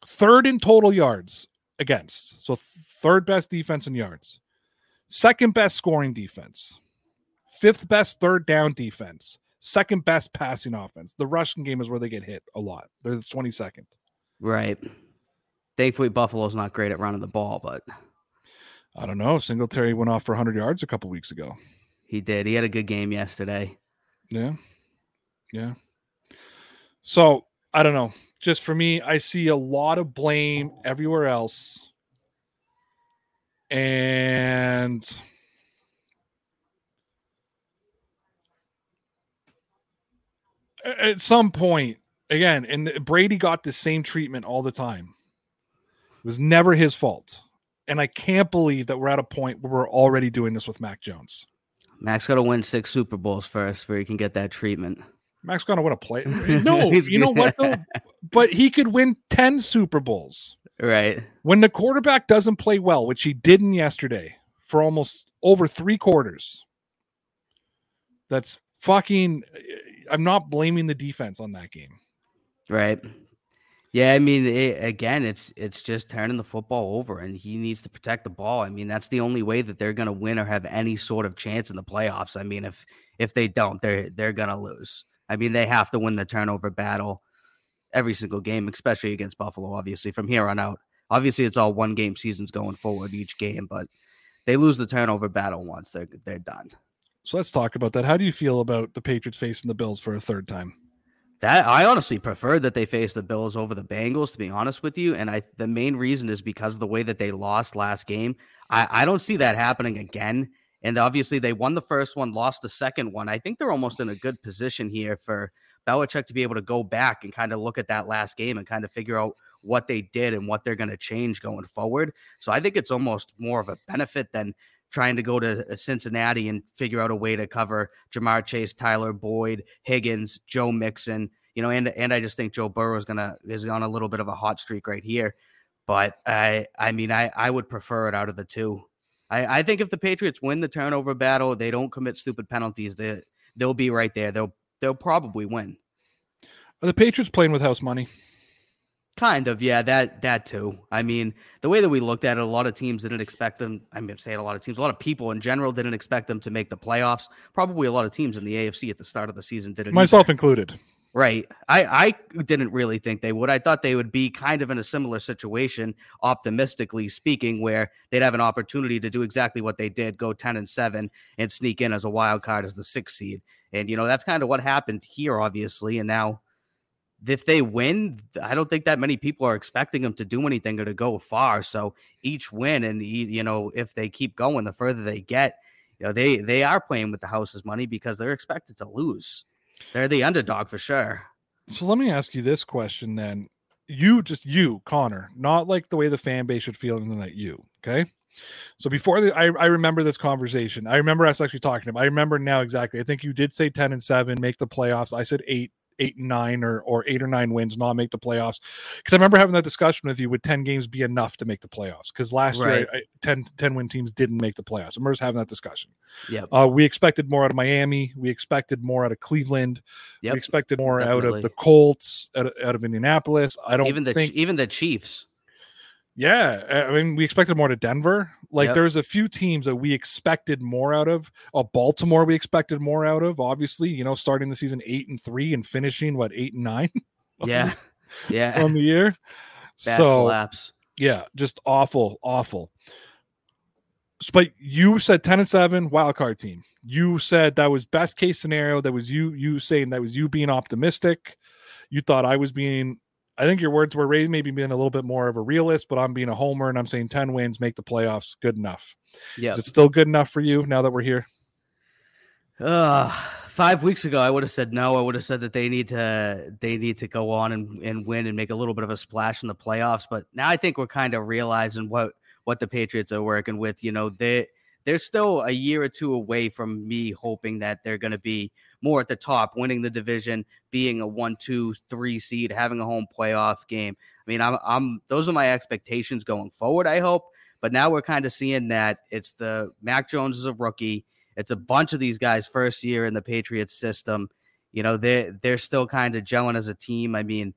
Third in total yards against. So third best defense in yards. Second best scoring defense. Fifth best third down defense. Second best passing offense. The rushing game is where they get hit a lot. They're the 22nd. Right. Thankfully, Buffalo's not great at running the ball, but I don't know. Singletary went off for 100 yards a couple weeks ago. he did. He had a good game yesterday. Yeah. Yeah. So I don't know. Just for me, I see a lot of blame everywhere else. And at some point, again, and Brady got the same treatment all the time. It was never his fault. And I can't believe that we're at a point where we're already doing this with Mac Jones. Max got to win six Super Bowls first before he can get that treatment. Mac's gonna win a play. *laughs* No, you know what though? *laughs* But he could win 10 Super Bowls. Right. When the quarterback doesn't play well, which he didn't yesterday for almost over three quarters. That's fucking eh, I'm not blaming the defense on that game. Right. Yeah, I mean, it, again, it's it's just turning the football over, and he needs to protect the ball. I mean, that's the only way that they're going to win or have any sort of chance in the playoffs. I mean, if if they don't, they're they're going to lose. I mean, they have to win the turnover battle every single game, especially against Buffalo. Obviously, from here on out, obviously, it's all one game seasons going forward each game, but they lose the turnover battle once, they're they're done. So let's talk about that. How do you feel about the Patriots facing the Bills for a third time? That I honestly prefer that they face the Bills over the Bengals, to be honest with you. And I the main reason is because of the way that they lost last game. I, I don't see that happening again. And obviously they won the first one, lost the second one. I think they're almost in a good position here for Belichick to be able to go back and kind of look at that last game and kind of figure out what they did and what they're going to change going forward. So I think it's almost more of a benefit than trying to go to uh, Cincinnati and figure out a way to cover Ja'Marr Chase, Tyler Boyd, Higgins, Joe Mixon, you know, and and I just think Joe Burrow is gonna is on a little bit of a hot streak right here. But I I mean I I would prefer it out of the two. I, I think if the Patriots win the turnover battle, they don't commit stupid penalties, they they'll be right there. They'll they'll probably win. Are the Patriots playing with house money? Kind of, yeah, that that too. I mean, the way that we looked at it, a lot of teams didn't expect them. I mean, saying a lot of teams, a lot of people in general didn't expect them to make the playoffs. Probably a lot of teams in the AFC at the start of the season didn't. either. Myself included. Right. I I didn't really think they would. I thought they would be kind of in a similar situation, optimistically speaking, where they'd have an opportunity to do exactly what they did, go 10 and 7 and sneak in as a wild card as the 6th seed. And you know, that's kind of what happened here obviously, and now if they win, I don't think that many people are expecting them to do anything or to go far. So each win, and you know, if they keep going, the further they get, you know they they are playing with the house's money because they're expected to lose. They're the underdog for sure. So let me ask you this question then. You just you, Connor, not like the way the fan base should feel, and that you, okay? So before the, I, I remember this conversation. I remember us actually talking about. I remember now exactly. I think you did say ten and seven, make the playoffs. I said eight eight and nine or or eight or nine wins, not make the playoffs. Because I remember having that discussion with you. Would ten games be enough to make the playoffs? Because last Right. year, I, 10, 10 win teams didn't make the playoffs. I remember having that discussion. Yeah, Uh, we expected more out of Miami. We expected more out of Cleveland. Yep. We expected more out of the. Colts, out of, out of Indianapolis. I don't Even the think. even the Chiefs. Yeah, I mean, we expected more to Denver. Like, Yep. there's a few teams that we expected more out of. Uh, Baltimore, we expected more out of. Obviously, you know, starting the season eight and three and finishing what eight and nine *laughs* Yeah. Yeah. on the year. *laughs* Bad so collapse. yeah, just awful, awful. But you said ten and seven wild card team. You said that was best case scenario. That was you. You saying that was you being optimistic. You thought I was being. I think your words were raised, maybe being a little bit more of a realist, but I'm being a homer and I'm saying 10 wins, make the playoffs. Good enough. Yeah. Is it still good enough for you now that we're here? Uh, five weeks ago, I would have said no. I would have said that they need to they need to go on and, and win and make a little bit of a splash in the playoffs. But now I think we're kind of realizing what what the Patriots are working with. You know, they they're still a year or two away from me hoping that they're going to be more at the top, winning the division, being a one, two, three seed, having a home playoff game. I mean, I'm I'm those are my expectations going forward. I hope. But now we're kind of seeing that it's the Mac Jones is a rookie. It's a bunch of these guys first year in the Patriots system. You know, they they're still kind of gelling as a team. I mean,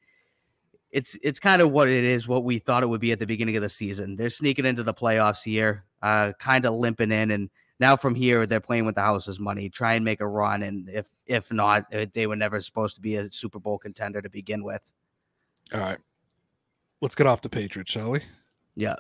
it's it's kind of what it is, what we thought it would be at the beginning of the season. They're sneaking into the playoffs here, uh, kind of limping in, and now from here they're playing with the house's money, try and make a run, and if if not, eh, they were never supposed to be a Super Bowl contender to begin with. All right. Let's get off the Patriots, shall we? Yeah.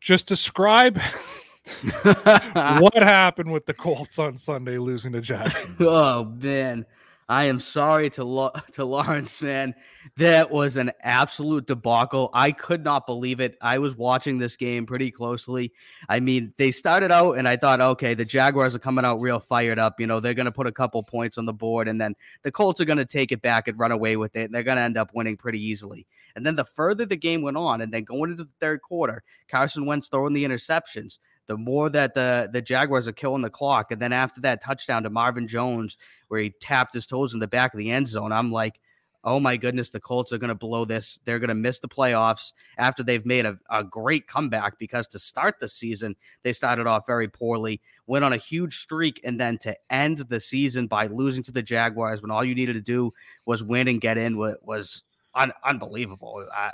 Just describe *laughs* what happened with the Colts on Sunday losing to Jackson. oh man, I am sorry to Lo- *laughs* to Lawrence, man. That was an absolute debacle. I could not believe it. I was watching this game pretty closely. I mean, they started out, and I thought, okay, the Jaguars are coming out real fired up. You know, they're going to put a couple points on the board, and then the Colts are going to take it back and run away with it, and they're going to end up winning pretty easily. And then the further the game went on, and then going into the third quarter, Carson Wentz throwing the interceptions the more that the the Jaguars are killing the clock. And then after that touchdown to Marvin Jones, where he tapped his toes in the back of the end zone, I'm like, oh my goodness, the Colts are going to blow this. They're going to miss the playoffs after they've made a, a great comeback because to start the season, they started off very poorly, went on a huge streak, and then to end the season by losing to the Jaguars when all you needed to do was win and get in wa- was un- unbelievable. I,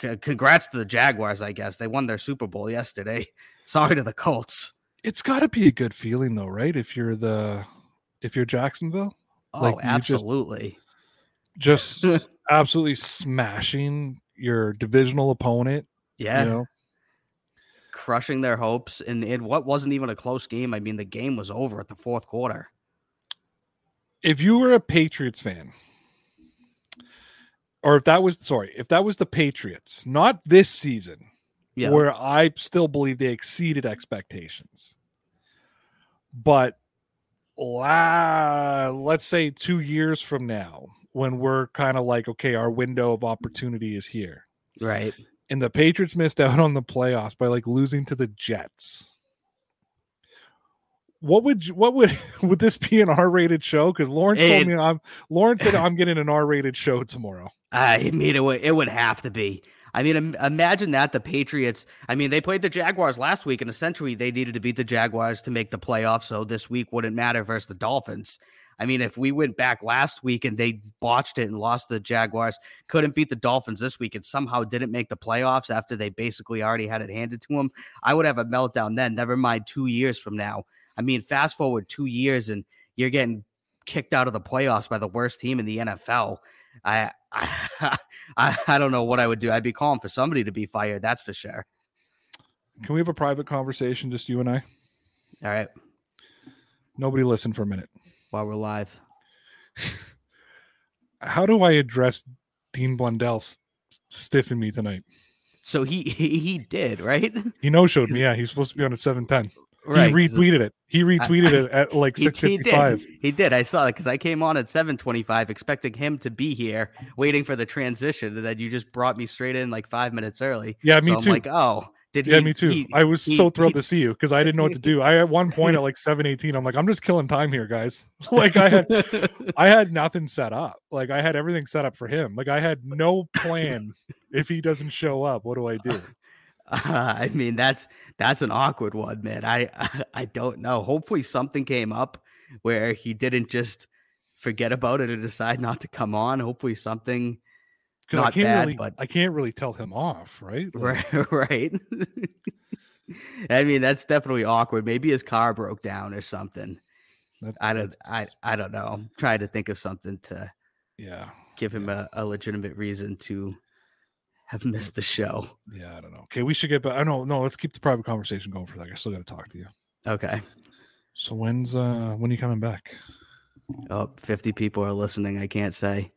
c- congrats to the Jaguars, I guess. They won their Super Bowl yesterday. Sorry to the Colts. it's got to be a good feeling though, right? If you're the if you're Jacksonville, Oh, Like, you just- absolutely. just *laughs* absolutely smashing your divisional opponent, yeah. you know. Crushing their hopes. And in what wasn't even a close game. I mean, the game was over at the fourth quarter. if you were a Patriots fan, or if that was sorry, if that was the Patriots, not this season, Yeah. where I still believe they exceeded expectations, but la, let's say two years from now, when we're kind of like, okay, our window of opportunity is here, right. and the Patriots missed out on the playoffs by like losing to the Jets. What would you, what would *laughs* would this be an R-rated show? Because Lawrence It- told me I'm Lawrence said I'm getting an R-rated show tomorrow. *laughs* I mean, it would, it would have to be. I mean, im- imagine that the Patriots. I mean, they played the Jaguars last week, and essentially they needed to beat the Jaguars to make the playoffs. So this week wouldn't matter versus the Dolphins. I mean, if we went back last week and they botched it and lost to the Jaguars, couldn't beat the Dolphins this week, and somehow didn't make the playoffs after they basically already had it handed to them, I would have a meltdown then. Never mind two years from now. I mean, fast forward two years and you're getting kicked out of the playoffs by the worst team in the NFL. I, I *laughs* I I don't know what I would do. I'd be calling for somebody to be fired. That's for sure. Can we have a private conversation, just you and I? All right, Nobody listen for a minute. while we're live. *sighs* How do I address Dean Blundell stiffing me tonight? So he he, he did right, He no showed *laughs* me. Yeah, he's supposed to be on at seven ten. Right, he retweeted it. He retweeted it at *laughs* like He, six he did. He did. I saw it because I came on at seven twenty-five, expecting him to be here, waiting for the transition, and then you just brought me straight in like five minutes early. Yeah, me so I'm too. like, oh, did he? Yeah, me too. he- I was he- so thrilled he- to see you because I didn't know what to do. *laughs* I at one point at like seven eighteen, I'm like, I'm just killing time here, guys. *laughs* like I had I had nothing set up. Like I had everything set up for him. Like I had no plan. if he doesn't show up, what do I do? Uh, *laughs* I mean, that's that's an awkward one, man. I, I *laughs* I don't know. Hopefully, something came up where he didn't just forget about it and decide not to come on. Hopefully, something. Because I Not can't bad, really but- I can't really tell him off, right? *laughs* Like, Right, right. I mean, that's definitely awkward. Maybe his car broke down or something. that- I don't. I I don't know. I'm trying to think of something to yeah. give him a, a legitimate reason to have missed the show. Yeah, I don't know. Okay, we should get back. I know, no, let's keep the private conversation going for second. I still gotta talk to you. Okay. So when's uh when are you coming back? Oh, 50 people are listening. I can't say.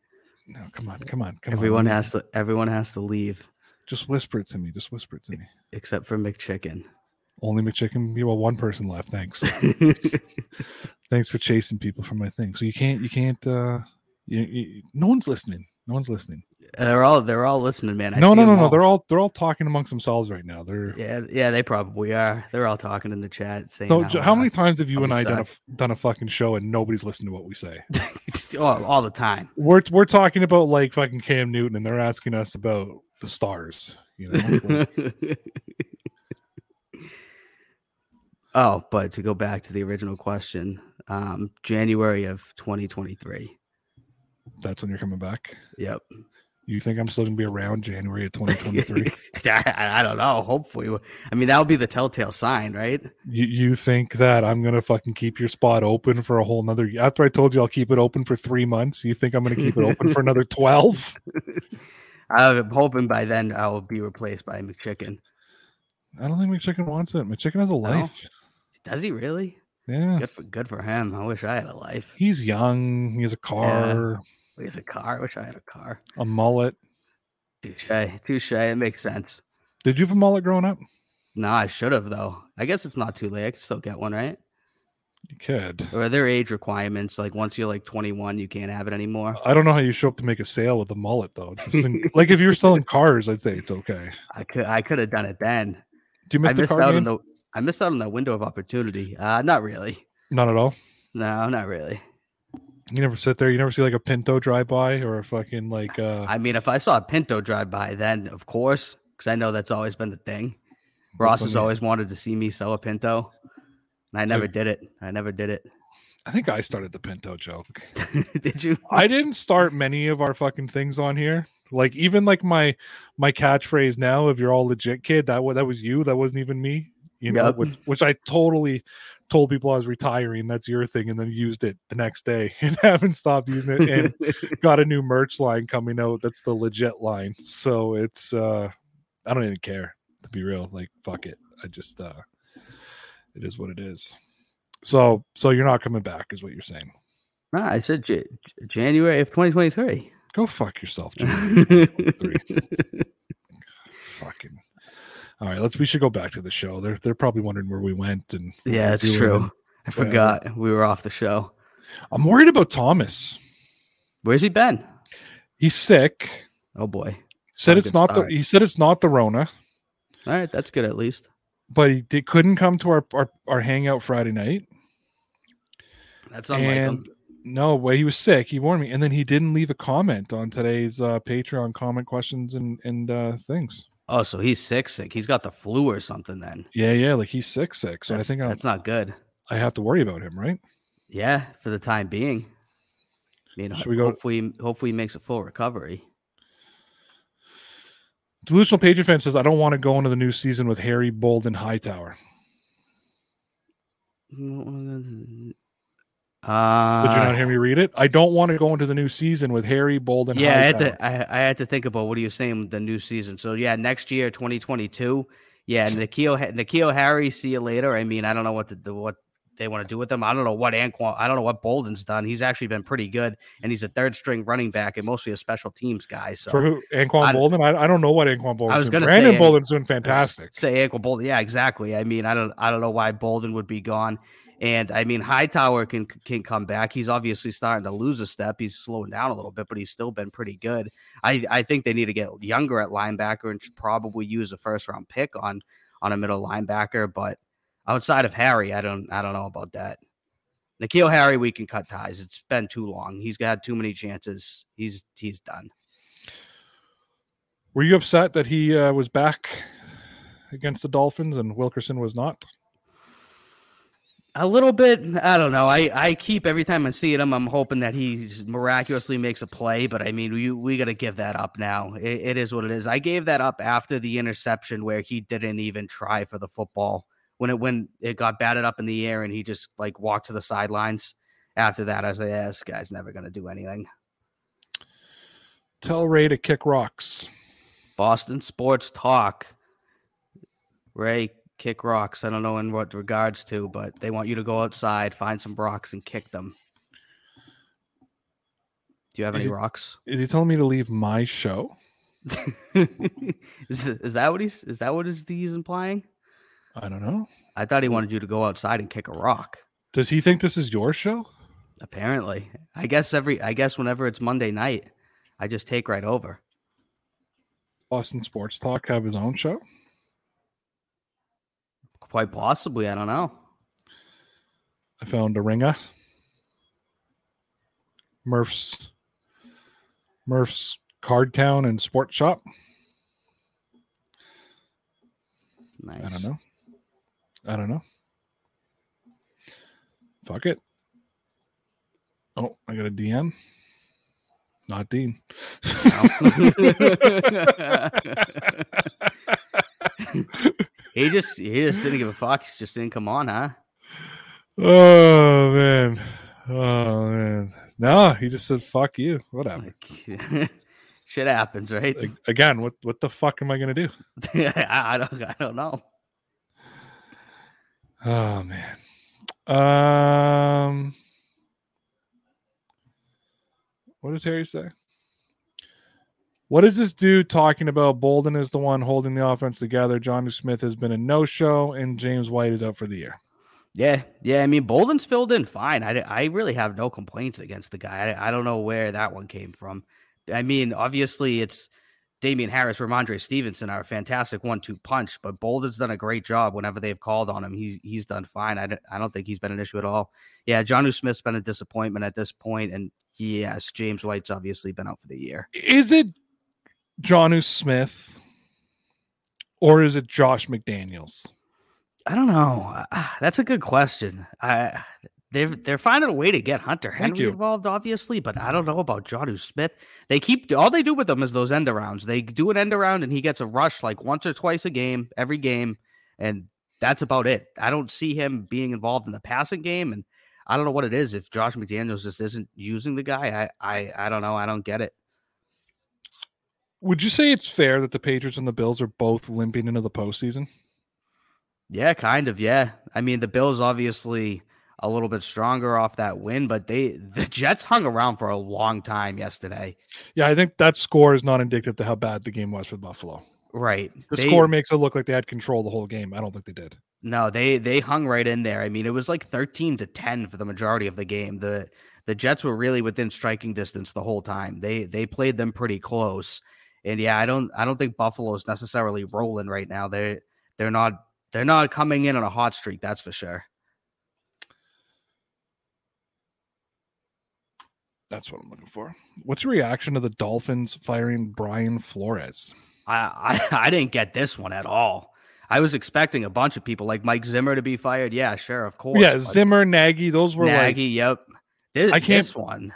No, come on, come on, come everyone on. has to. Everyone has to leave just whisper it to me. Just whisper it to me. except for McChicken. Only McChicken. You have one person left. Thanks. *laughs* *laughs* Thanks for chasing people from my thing. So you can't, you can't. uh you, you, No one's listening. No one's listening. They're all. They're all listening, man. I no, no, no, no. They're all they're all talking amongst themselves right now. They're. Yeah, yeah, they probably are. They're all talking in the chat saying. So how uh, many times have you and I done a, done a fucking show and nobody's listened to what we say? *laughs* oh, all the time. We're we're talking about like fucking Cam Newton and they're asking us about the stars. You know, Like, *laughs* oh, but to go back to the original question, um, January of 2023. that's when you're coming back. Yep. You think I'm still gonna be around January of *laughs* 2023? *laughs* I, I don't know. Hopefully, I mean that would be the telltale sign, right? you you think that I'm gonna fucking keep your spot open for a whole nother year? After I told you I'll keep it open for three months, you think I'm gonna keep it open for *laughs* another twelve? I'm hoping by then I will be replaced by McChicken. I don't think McChicken wants it. McChicken has a life. Does he really? Yeah, Good for good for him. I wish I had a life. he's young. He has a car, He has a car. I wish I had a car. a mullet. Touche. Touche. It makes sense. Did you have a mullet growing up? No, I should have though. I guess it's not too late. I can still get one, right? You could. Or are there age requirements? Like once you're like 21, you can't have it anymore. I don't know how you show up to make a sale with a mullet though. Sing- like if you're selling cars, I'd say it's okay. I could I could have done it then. Do you I miss the missed car out game? on the I missed out on that window of opportunity. Uh not really. Not at all. No, not really. You never sit there. You never see like a Pinto drive by or a fucking like. uh I mean, if I saw a Pinto drive by, then of course, because I know that's always been the thing. Ross has always wanted to see me sell a Pinto, and I never did it. I never did it. I think I started the Pinto joke. *laughs* did you? I didn't start many of our fucking things on here. Like even like my my catchphrase now, if you're all legit kid, that that was you. That wasn't even me. You know, Yep. which which I totally told people I was retiring. That's your thing, and then used it the next day *laughs* and haven't stopped using it. And *laughs* got a new merch line coming out. That's the legit line. So it's uh I don't even care to be real. Like fuck it. I just uh it is what it is. So so you're not coming back, is what you're saying. Nah, I said J- January of 2023. Go fuck yourself, Jim. *laughs* fucking all right let's we should go back to the show they're they're probably wondering where we went and yeah, it's true. and- I forgot we were off the show. i'm worried about thomas Where's he been? he's sick Oh boy. said it's not the he said it's not the rona All right, that's good at least. but he did, couldn't come to our, our our hangout friday night That's unlike him. no way he was sick he warned me and then he didn't leave a comment on today's uh patreon comment questions and and uh things Oh, so he's sick, sick. He's got the flu or something. Then. yeah yeah like he's sick sick so That's- i think i that's not good. i have to worry about him right Yeah, for the time being. You know, Should we go- hopefully, hopefully he makes a full recovery. Delusional Patriot fan says, I don't want to go into the new season with Harry Bolden Hightower. Uh, Did you not hear me read it? I don't want to go into the new season with Harry Bolden yeah, I had to. I, I had to think about what are you saying with the new season. So yeah, next year, twenty twenty two. Yeah, N'Keal N'Keal Harry. See you later. I mean, I don't know what to do. What they want to do with him. I don't know what Anquan, I don't know what Bolden's done. He's actually been pretty good, and he's a third string running back and mostly a special teams guy. So For who? Anquan I- Bolden? I, I don't know what Anquan Bolden. I was gonna say Brandon An- Bolden's doing fantastic. Say Anquan Bolden, yeah, exactly. I mean, I don't, I don't know why Bolden would be gone. And I mean, Hightower can can come back. He's obviously starting to lose a step. He's slowing down a little bit, but he's still been pretty good. I, I think they need to get younger at linebacker and should probably use a first round pick on on a middle linebacker. But outside of Harry, I don't I don't know about that. N'Keal Harry, we can cut ties. It's been too long. He's got too many chances. He's he's done. Were you upset that he uh, was back against the Dolphins and Wilkerson was not? A little bit. I don't know. I, I keep every time I see him, I'm hoping that he miraculously makes a play. But I mean, we we got to give that up now. It, it is what it is. I gave that up after the interception where he didn't even try for the football when it when it got batted up in the air and he just like walked to the sidelines. After that, I was like, yeah, this guy's never gonna do anything. Tell Ray to kick rocks. Boston sports talk. Ray kick rocks. I don't know in what regards to, but they want you to go outside, find some rocks, and kick them. Do you have Is any it- rocks? Is he telling me to leave my show? *laughs* is, th- is that what he's is that what is he's implying? I don't know. I thought he wanted you to go outside and kick a rock. Does he think this is your show? Apparently, I guess every I guess whenever it's Monday night, I just take right over. Boston Sports Talk have his own show? Quite possibly, I don't know. I found a ringer. Murph's Murph's Card Town and Sports Shop. Nice. I don't know. I don't know. Fuck it. Oh, I got a DM. Not Dean. *laughs* *laughs* *laughs* he just he just didn't give a fuck. He just didn't come on, huh? oh man. Oh man. No, he just said fuck you. Whatever. *laughs* Shit happens, right? Again, what what the fuck am I gonna do? *laughs* I, I don't I don't know. Oh man. Um What did Terry say? What is this dude talking about? Bolden is the one holding the offense together. Johnny Smith has been a no-show, and James White is out for the year. Yeah, yeah. I mean, Bolden's filled in fine. I, I really have no complaints against the guy. I, I don't know where that one came from. I mean, obviously, it's Damien Harris, Rhamondre Stevenson are a fantastic one-two punch, but Bolden's done a great job whenever they've called on him. He's he's done fine. I I don't think he's been an issue at all. Yeah, John Smith's been a disappointment at this point, and yes, James White's obviously been out for the year. Is it Jonnu Smith or is it Josh McDaniels? I don't know. Ah, That's a good question. I they're they're finding a way to get Hunter Henry involved, obviously, but I don't know about Jonnu Smith. They keep all they do with them is those end arounds. They do an end around and he gets a rush like once or twice a game, every game, and that's about it. I don't see him being involved in the passing game, and I don't know what it is. If Josh McDaniels just isn't using the guy, I I I don't know. I don't get it. Would you say it's fair that the Patriots and the Bills are both limping into the postseason? Yeah, kind of. Yeah. I mean, the Bills obviously a little bit stronger off that win, but they *laughs* the Jets hung around for a long time yesterday. Yeah, I think that score is not indicative to how bad the game was for Buffalo. Right. The They- score makes it look like they had control the whole game. I don't think they did. No, they they hung right in there. I mean, it was like 13 to 10 for the majority of the game. The the Jets were really within striking distance the whole time. They they played them pretty close. And yeah, I don't I don't think Buffalo is necessarily rolling right now. They they're not they're not coming in on a hot streak, that's for sure. That's what I'm looking for. What's your reaction to the Dolphins firing Brian Flores? I, *laughs* I I didn't get this one at all. I was expecting a bunch of people like Mike Zimmer to be fired. Yeah, sure, of course. yeah, Zimmer, Nagy, those were Nagy, yep. This, I can't- this one.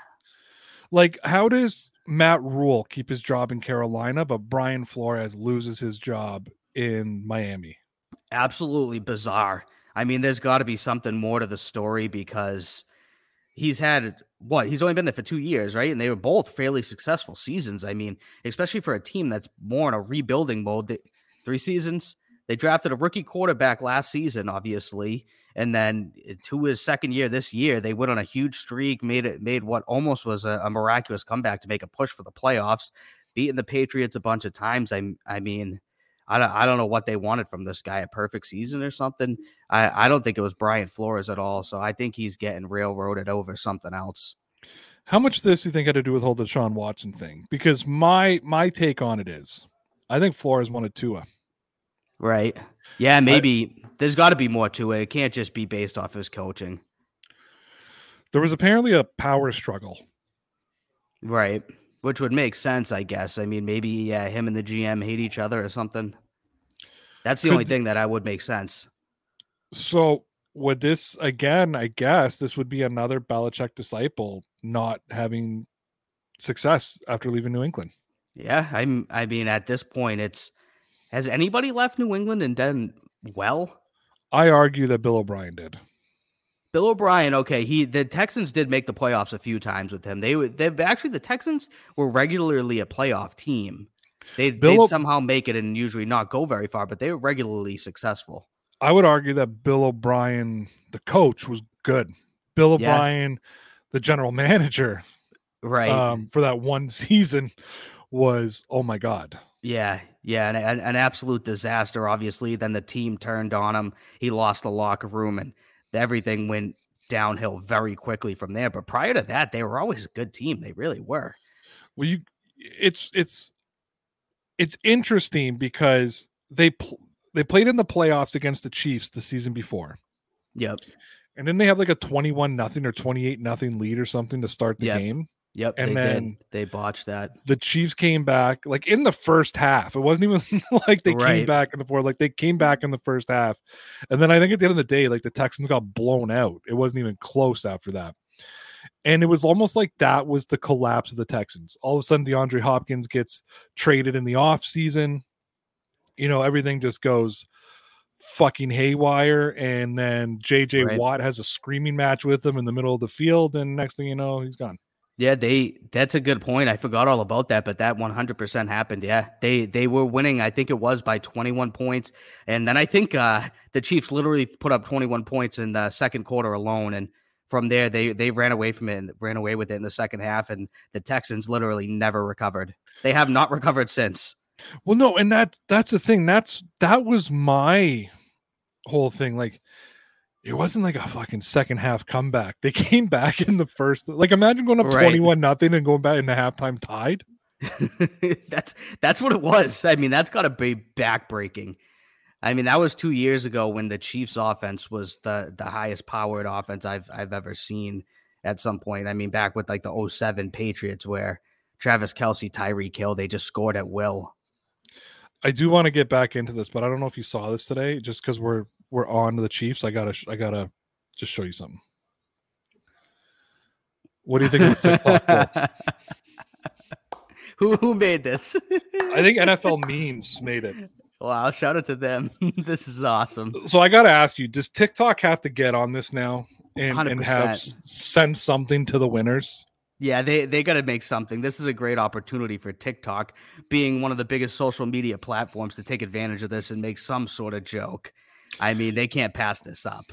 like like how does Matt Rhule keep his job in Carolina, but Brian Flores loses his job in Miami? absolutely bizarre. I mean, there's got to be something more to the story because he's had what? He's only been there for two years, right? And they were both fairly successful seasons. I mean, especially for a team that's more in a rebuilding mode. Three seasons, They drafted a rookie quarterback last season, obviously, and then eh, to his second year this year, they went on a huge streak, made it made what almost was a, a miraculous comeback to make a push for the playoffs, beating the Patriots a bunch of times. I I mean, I don't, I don't know what they wanted from this guy a perfect season or something. I, I don't think it was Brian Flores at all. So I think he's getting railroaded over something else. How much of this do you think had to do with the whole Deshaun Watson thing? Because my my take on it is, I think Flores wanted Tua. Right. Yeah, maybe I, there's got to be more to it. It can't just be based off his coaching. There was apparently a power struggle. Right. Which would make sense, I guess. I mean, maybe yeah, him and the GM hate each other or something. That's the Could, only thing that I would make sense. So would this again, I guess this would be another Belichick disciple not having success after leaving New England. Yeah, I'm I mean at this point it's has anybody left New England and done well? I argue that Bill O'Brien did. Bill O'Brien, okay, he the Texans did make the playoffs a few times with him. They they actually the Texans were regularly a playoff team. They they somehow make it and usually not go very far, but they were regularly successful. I would argue that Bill O'Brien, the coach, was good. Bill O'Brien, yeah. the general *laughs* manager, right, um, for that one *laughs* season was oh my god. Yeah, yeah, an, an, an absolute disaster. Obviously, then the team turned on him. He lost the locker room, and everything went downhill very quickly from there. But prior to that, they were always a good team. They really were. Well, you, it's it's it's interesting because they pl- they played in the playoffs against the Chiefs the season before. Yep. And then they have like a 21 nothing or 28 nothing lead or something to start the yep. game. Yep. And they then did. they botched that. The Chiefs came back like in the first half. It wasn't even *laughs* like they right. came back in the fourth. Like they came back in the first half. And then I think at the end of the day, like the Texans got blown out. It wasn't even close after that. And it was almost like that was the collapse of the Texans. All of a sudden, DeAndre Hopkins gets traded in the off season. You know, everything just goes fucking haywire. And then JJ right. Watt has a screaming match with him in the middle of the field. And next thing you know, he's gone. Yeah, they that's a good point. I forgot all about that, but that 100% happened. Yeah. They they were winning, I think it was by 21 points. And then I think uh the Chiefs literally put up 21 points in the second quarter alone and from there they they ran away from it and ran away with it in the second half and the Texans literally never recovered. They have not recovered since. Well, no, and that that's the thing. That's that was my whole thing. Like, it wasn't like a fucking second half comeback. They *laughs* came back in the first. Like, imagine going up twenty one nothing and going back in the halftime tied. *laughs* that's that's what it was. I mean, that's got to be backbreaking. I mean, that was two years ago when the Chiefs' offense was the the highest powered offense I've I've ever seen at some point. I mean, back with like the 07 Patriots where Travis Kelce, Tyreek Hill, they just scored at will. I do want to get back into this, but I don't know if you saw this today. Just because we're we're on to the Chiefs, I gotta I gotta just show you something. What do you think of the TikTok? *laughs* who who made this? I think NFL memes made it. Wow, shout out to them. *laughs* this is awesome. So I gotta ask you, does TikTok have to get on this now and, and have send something to the winners? Yeah, they they got to make something. This is a great opportunity for TikTok, being one of the biggest social media platforms, to take advantage of this and make some sort of joke. I mean, they can't pass this up.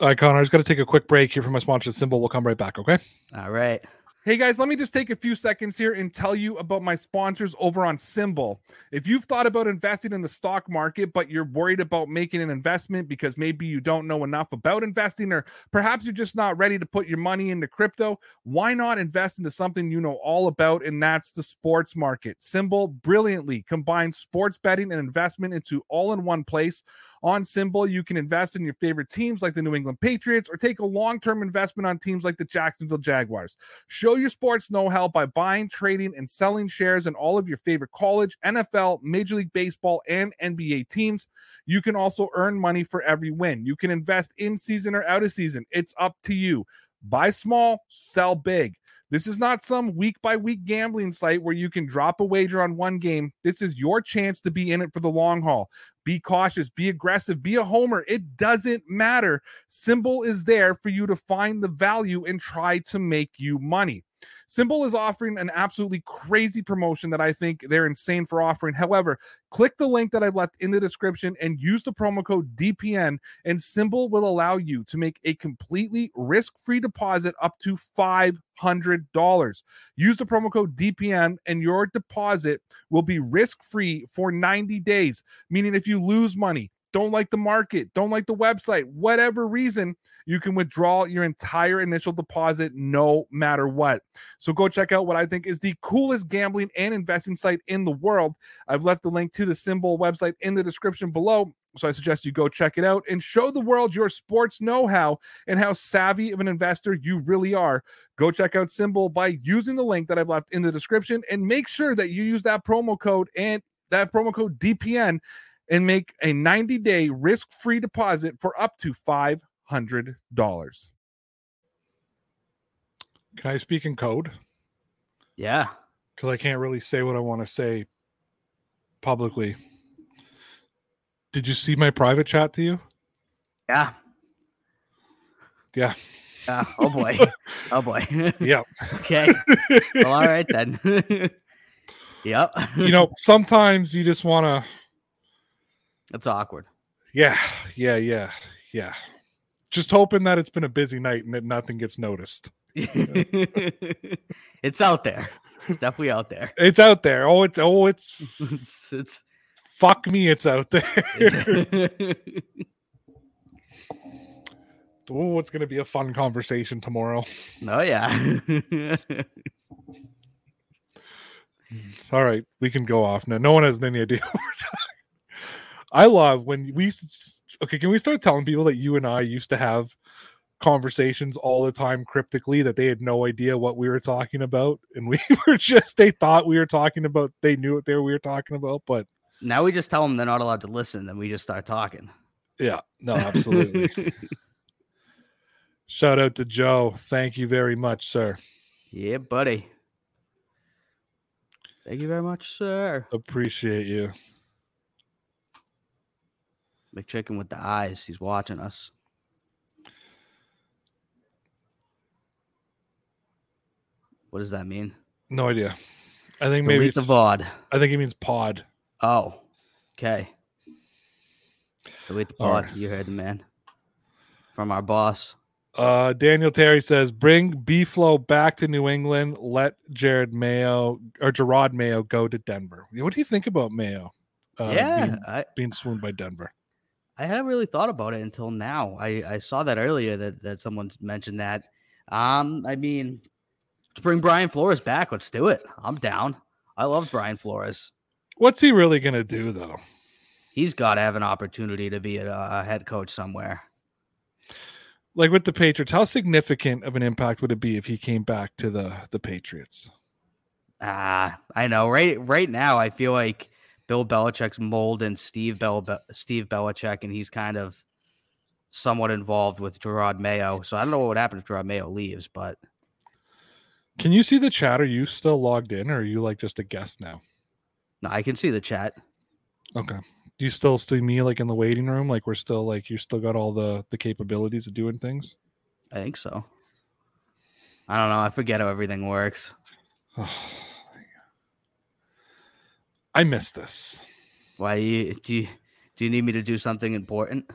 All right, Connor, I just got to take a quick break here for my sponsor SimBull. We'll come right back. Okay. All right. Hey guys, let me just take a few seconds here and tell you about my sponsors over on SimBull. If you've thought about investing in the stock market, but you're worried about making an investment because maybe you don't know enough about investing, or perhaps you're just not ready to put your money into crypto, why not invest into something you know all about? And that's the sports market. SimBull brilliantly combines sports betting and investment into all in one place on SimBull, you can invest in your favorite teams like the New England Patriots or take a long term investment on teams like the Jacksonville Jaguars. Show your sports know how by buying, trading, and selling shares in all of your favorite college, NFL, Major League Baseball, and NBA teams. You can also earn money for every win. You can invest in season or out of season. It's up to you. Buy small, sell big. This is not some week by week gambling site where you can drop a wager on one game. This is your chance to be in it for the long haul. Be cautious, be aggressive, be a homer. It doesn't matter. SimBull is there for you to find the value and try to make you money. SimBull is offering an absolutely crazy promotion that I think they're insane for offering. However, click the link that I've left in the description and use the promo code DPN, and SimBull will allow you to make a completely risk free deposit up to $500. Use the promo code DPN, and your deposit will be risk free for 90 days, meaning if you lose money, don't like the market, don't like the website, whatever reason, you can withdraw your entire initial deposit no matter what. So go check out what I think is the coolest gambling and investing site in the world. I've left the link to the SimBull website in the description below. So I suggest you go check it out and show the world your sports know how and how savvy of an investor you really are. Go check out SimBull by using the link that I've left in the description and make sure that you use that promo code and that promo code DPN and make a 90 day risk free deposit for up to $500. Can I speak in code? Yeah. Because I can't really say what I want to say publicly. Did you see my private chat to you? Yeah. Yeah. Uh, oh boy. *laughs* oh boy. *laughs* Yeah. okay. *laughs* Well, all right then. yep. you know, sometimes you just want to It's awkward. Yeah, yeah, yeah, yeah. Just hoping that it's been a busy night and that nothing gets noticed. *laughs* it's out there. It's definitely out there. *laughs* It's out there. Oh, it's oh, it's *laughs* it's, it's fuck me. It's out there. oh, it's gonna be a fun conversation tomorrow. oh yeah. All right, we can go off now. No one has any idea what we're talking. I love when we s- okay. Can we start telling people that you and I used to have conversations all the time cryptically that they had no idea what we were talking about, and we *laughs* were just they thought we were talking about. They knew what they were, we were talking about, but now we just tell them they're not allowed to listen, and we just start talking. yeah, no, absolutely. *laughs* Shout out to Joe. Thank you very much, sir. yeah, buddy. Thank you very much, sir. Appreciate you. McChicken with the eyes. He's watching us. What does that mean? No idea. I think Delete maybe the VOD. I think he means pod. Oh, okay. Delete the pod. right. You heard the man. From our boss. Uh, Daniel Terry says, "Bring B Flow back to New England. Let Jerod Mayo or Gerard Mayo go to Denver." What do you think about Mayo? Uh, yeah, being, I, being swooned by Denver. I hadn't really thought about it until now. I, I saw that earlier that, that someone mentioned that. Um, I mean, let's bring Brian Flores back. Let's do it. I'm down. I love Brian Flores. What's he really gonna do though? He's got to have an opportunity to be a, a head coach somewhere. Like with the Patriots, how significant of an impact would it be if he came back to the the Patriots? Ah, I know. Right, right now, I feel like Bill Belichick's molding Steve Bel Steve Belichick, and he's kind of somewhat involved with Gerard Mayo. So I don't know what would happen if Gerard Mayo leaves, but Can you see the chat? Are you still logged in, or are you like just a guest now? no, I can see the chat. Okay. Do you still see me like in the waiting room? Like we're still like you still got all the the capabilities of doing things? I think so. I don't know. I forget how everything works. *sighs* *sighs* *sighs* I missed this. Why do you do you, do you need me to do something important?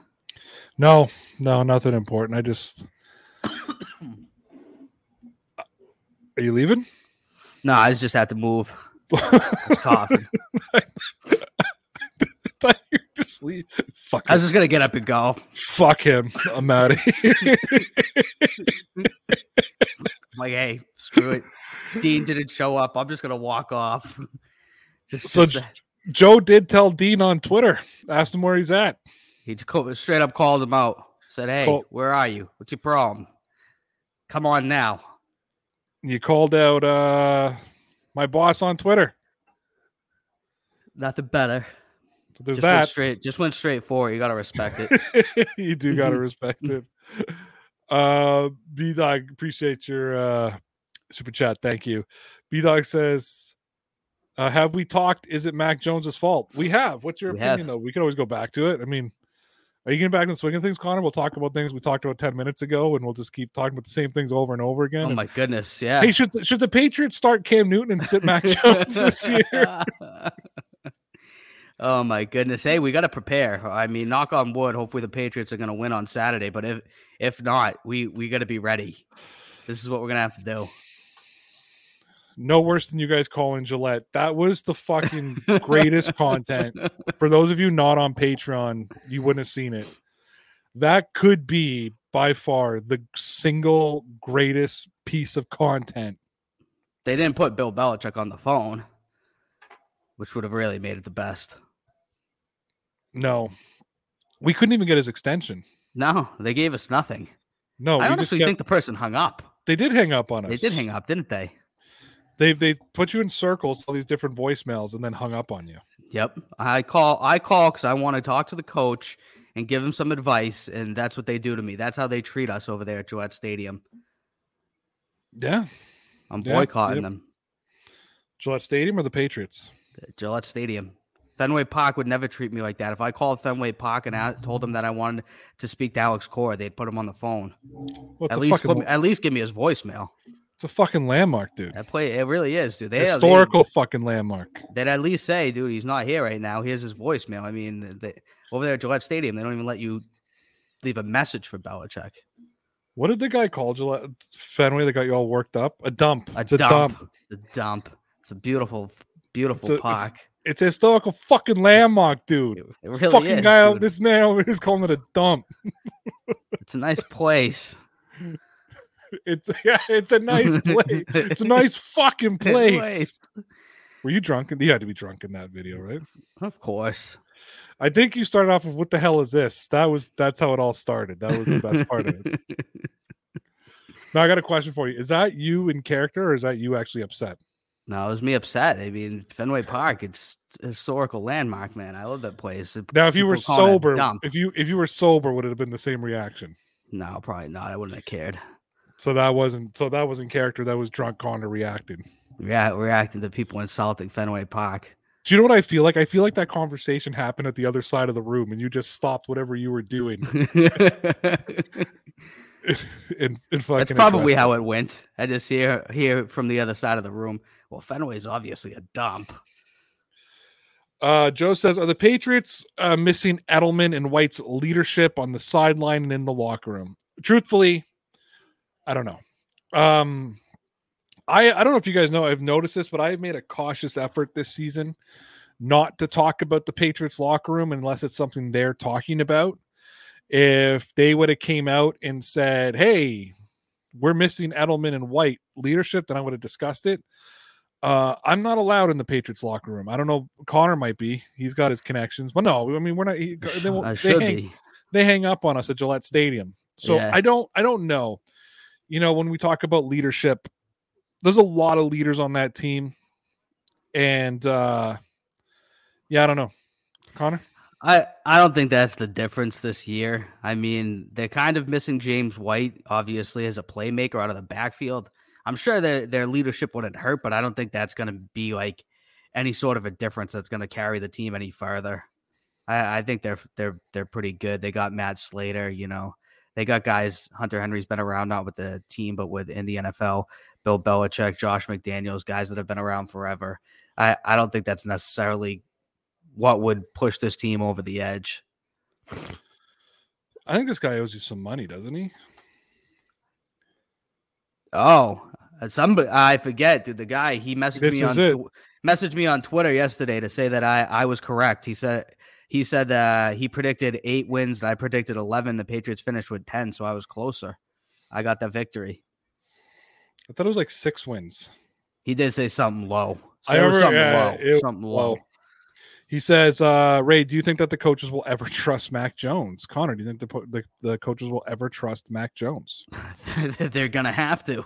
No, no, nothing important. I just. *coughs* Are you leaving? No, I just have to move. *laughs* *laughs* I thought you were just leave. Fuck I was him. just gonna get up and go. Fuck him. I'm out of here. I'm *laughs* like, hey, screw it. Dean didn't show up. I'm just gonna walk off. Just, So just- Joe did tell Dean on Twitter, asked him where he's at. he straight up called him out. Said, hey, Call- where are you? What's your problem? Come on now. You called out uh my boss on Twitter. Nothing better. So there's Just went straight. Just went straight for it. You gotta respect it. *laughs* you do gotta respect it. *laughs* Uh B Dog, appreciate your uh super chat. Thank you. B Dog says, uh, have we talked? Is it Mac Jones's fault? We have. What's your We opinion have. though? We can always go back to it. I mean, Are you getting back in the swing of things, Connor? We'll talk about things we talked about 10 minutes ago and we'll just keep talking about the same things over and over again. Oh my goodness, yeah. Hey, should, should the Patriots start Cam Newton and sit Mac Jones this *laughs* year? *laughs* oh my goodness. Hey, we got to prepare. I mean, knock on wood. Hopefully, the Patriots are going to win on Saturday. But if if not, we we got to be ready. This is what we're gonna have to do. No worse than you guys calling Gillette. That was the fucking greatest content. *laughs* For those of you not on Patreon, you wouldn't have seen it. That could be by far the single greatest piece of content. They didn't put Bill Belichick on the phone, which would have really made it the best. No, we couldn't even get his extension. No, they gave us nothing. No, I we just honestly kept- think the person hung up. they did hang up on us. They did hang up, didn't they? They they put you in circles, all these different voicemails, and then hung up on you. Yep. I call I call because I want to talk to the coach and give him some advice, and that's what they do to me. That's how they treat us over there at Gillette Stadium. Yeah, I'm Yeah, boycotting yep. them. Gillette Stadium or the Patriots. Gillette Stadium. Fenway Park would never treat me like that. If I called Fenway Park and I told them that I wanted to speak to Alex Cora, they'd put him on the phone. Well, At least, fucking, me- at least give me his voicemail. It's a fucking landmark, dude. That play, it really is, dude. They Historical fucking landmark. They'd at least say, dude, he's not here right now. Here's his voicemail. I mean, they, over there at Gillette Stadium, they don't even let you leave a message for Belichick. What did the guy call Gillette Fenway that got you all worked up? A dump. A it's a dump. dump. It's a dump. It's a beautiful, beautiful It's a- park. It's a historical fucking landmark, dude. It, really fucking is. guy, dude. this man over here is calling it a dump. *laughs* It's a nice place. *laughs* It's *laughs* yeah, it's a nice place. It's a nice *laughs* fucking place. Were you drunk? You had to be drunk in that video, right? Of course. I think you started off with "What the hell is this?" That was that's how it all started. That was the best part of it. *laughs* Now I got a question for you: Is that you in character, or is that you actually upset? No, it was me upset. I mean, Fenway Park, it's historical landmark, man. I love that place. Now, if you were People calling it a sober, if you if you were sober, would it have been the same reaction? No, probably not. I wouldn't have cared. So that wasn't so that wasn't character. That was drunk Connor reacting. Yeah, reacting to people insulting Fenway Park. Do you know what I feel like? I feel like that conversation happened at the other side of the room, and you just stopped whatever you were doing. *laughs* and, and fucking That's probably how it went. I just hear hear from the other side of the room. Well, Fenway's obviously a dump. Uh, Joe says, "Are the Patriots uh, missing Edelman and White's leadership on the sideline and in the locker room?" Truthfully, I don't know. Um, I I don't know if you guys know. I've noticed this, but I've made a cautious effort this season not to talk about the Patriots locker room unless it's something they're talking about. If they would have came out and said, "Hey, we're missing Edelman and White leadership," then I would have discussed it. Uh, I'm not allowed in the Patriots locker room. I don't know. Connor might be. He's got his connections. But no, I mean we're not. He, they, they hang, be. they hang up on us at Gillette Stadium. So Yeah. I don't. I don't know. You know, when we talk about leadership, there's a lot of leaders on that team, and uh yeah, I don't know. Connor, I, I don't think that's the difference this year. I mean, they're kind of missing James White, obviously, as a playmaker out of the backfield. I'm sure their their leadership wouldn't hurt, but I don't think that's going to be like any sort of a difference that's going to carry the team any further. I, I think they're they're they're pretty good. They got Matt Slater, you know, they got guys. Hunter Henry's been around not with the team, but with in the NFL. Bill Belichick, Josh McDaniels, guys that have been around forever. I, I don't think that's necessarily what would push this team over the edge. I think this guy owes you some money, doesn't he? Oh, somebody I forget, dude. The guy he messaged This me on tw- messaged me on Twitter yesterday to say that I I was correct. He said he said uh, he predicted eight wins and I predicted eleven. The Patriots finished with ten, so I was closer. I got the victory. I thought it was like six wins. He did say something low. So I remember- something yeah, low. it something low. low. He says, uh, Ray, do you think that the coaches will ever *laughs* trust Mac Jones? Connor, do you think the, the, the coaches will ever trust Mac Jones? *laughs* They're gonna have to.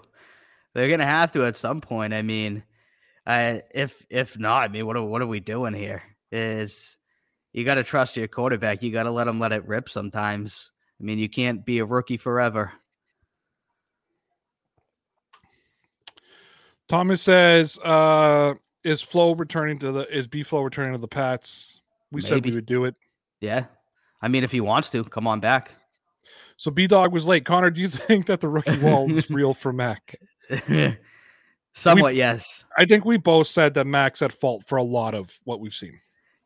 They're gonna have to at some point. I mean, uh, if if not, I mean, what are what are we doing here? Is you got to trust your quarterback. You got to let him let it rip sometimes. I mean, you can't be a rookie forever. Thomas says, uh, is Flo returning to the is B Flow returning to the Pats? We said we would do it. Yeah, I mean, if he wants to, come on back. So B Dog was late. Connor, do you *laughs* think that the rookie wall is *laughs* real for Mac? Somewhat, yes. I think we both said that Mac's at fault for a lot of what we've seen.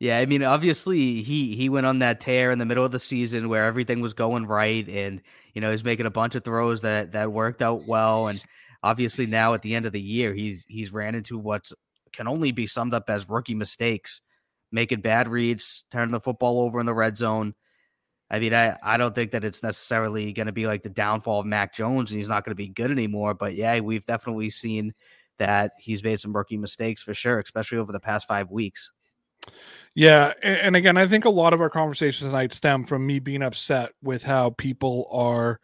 Yeah, I mean, obviously he he went on that tear in the middle of the season where everything was going right, and you know he's making a bunch of throws that that worked out well, and obviously now at the end of the year he's he's ran into what can only be summed up as rookie mistakes, making bad reads, turning the football over in the red zone. I mean, I, I don't think that it's necessarily going to be like the downfall of Mac Jones and he's not going to be good anymore. But yeah, we've definitely seen that he's made some rookie mistakes for sure, especially over the past five weeks. Yeah, and, again, I think a lot of our conversations tonight stem from me being upset with how people are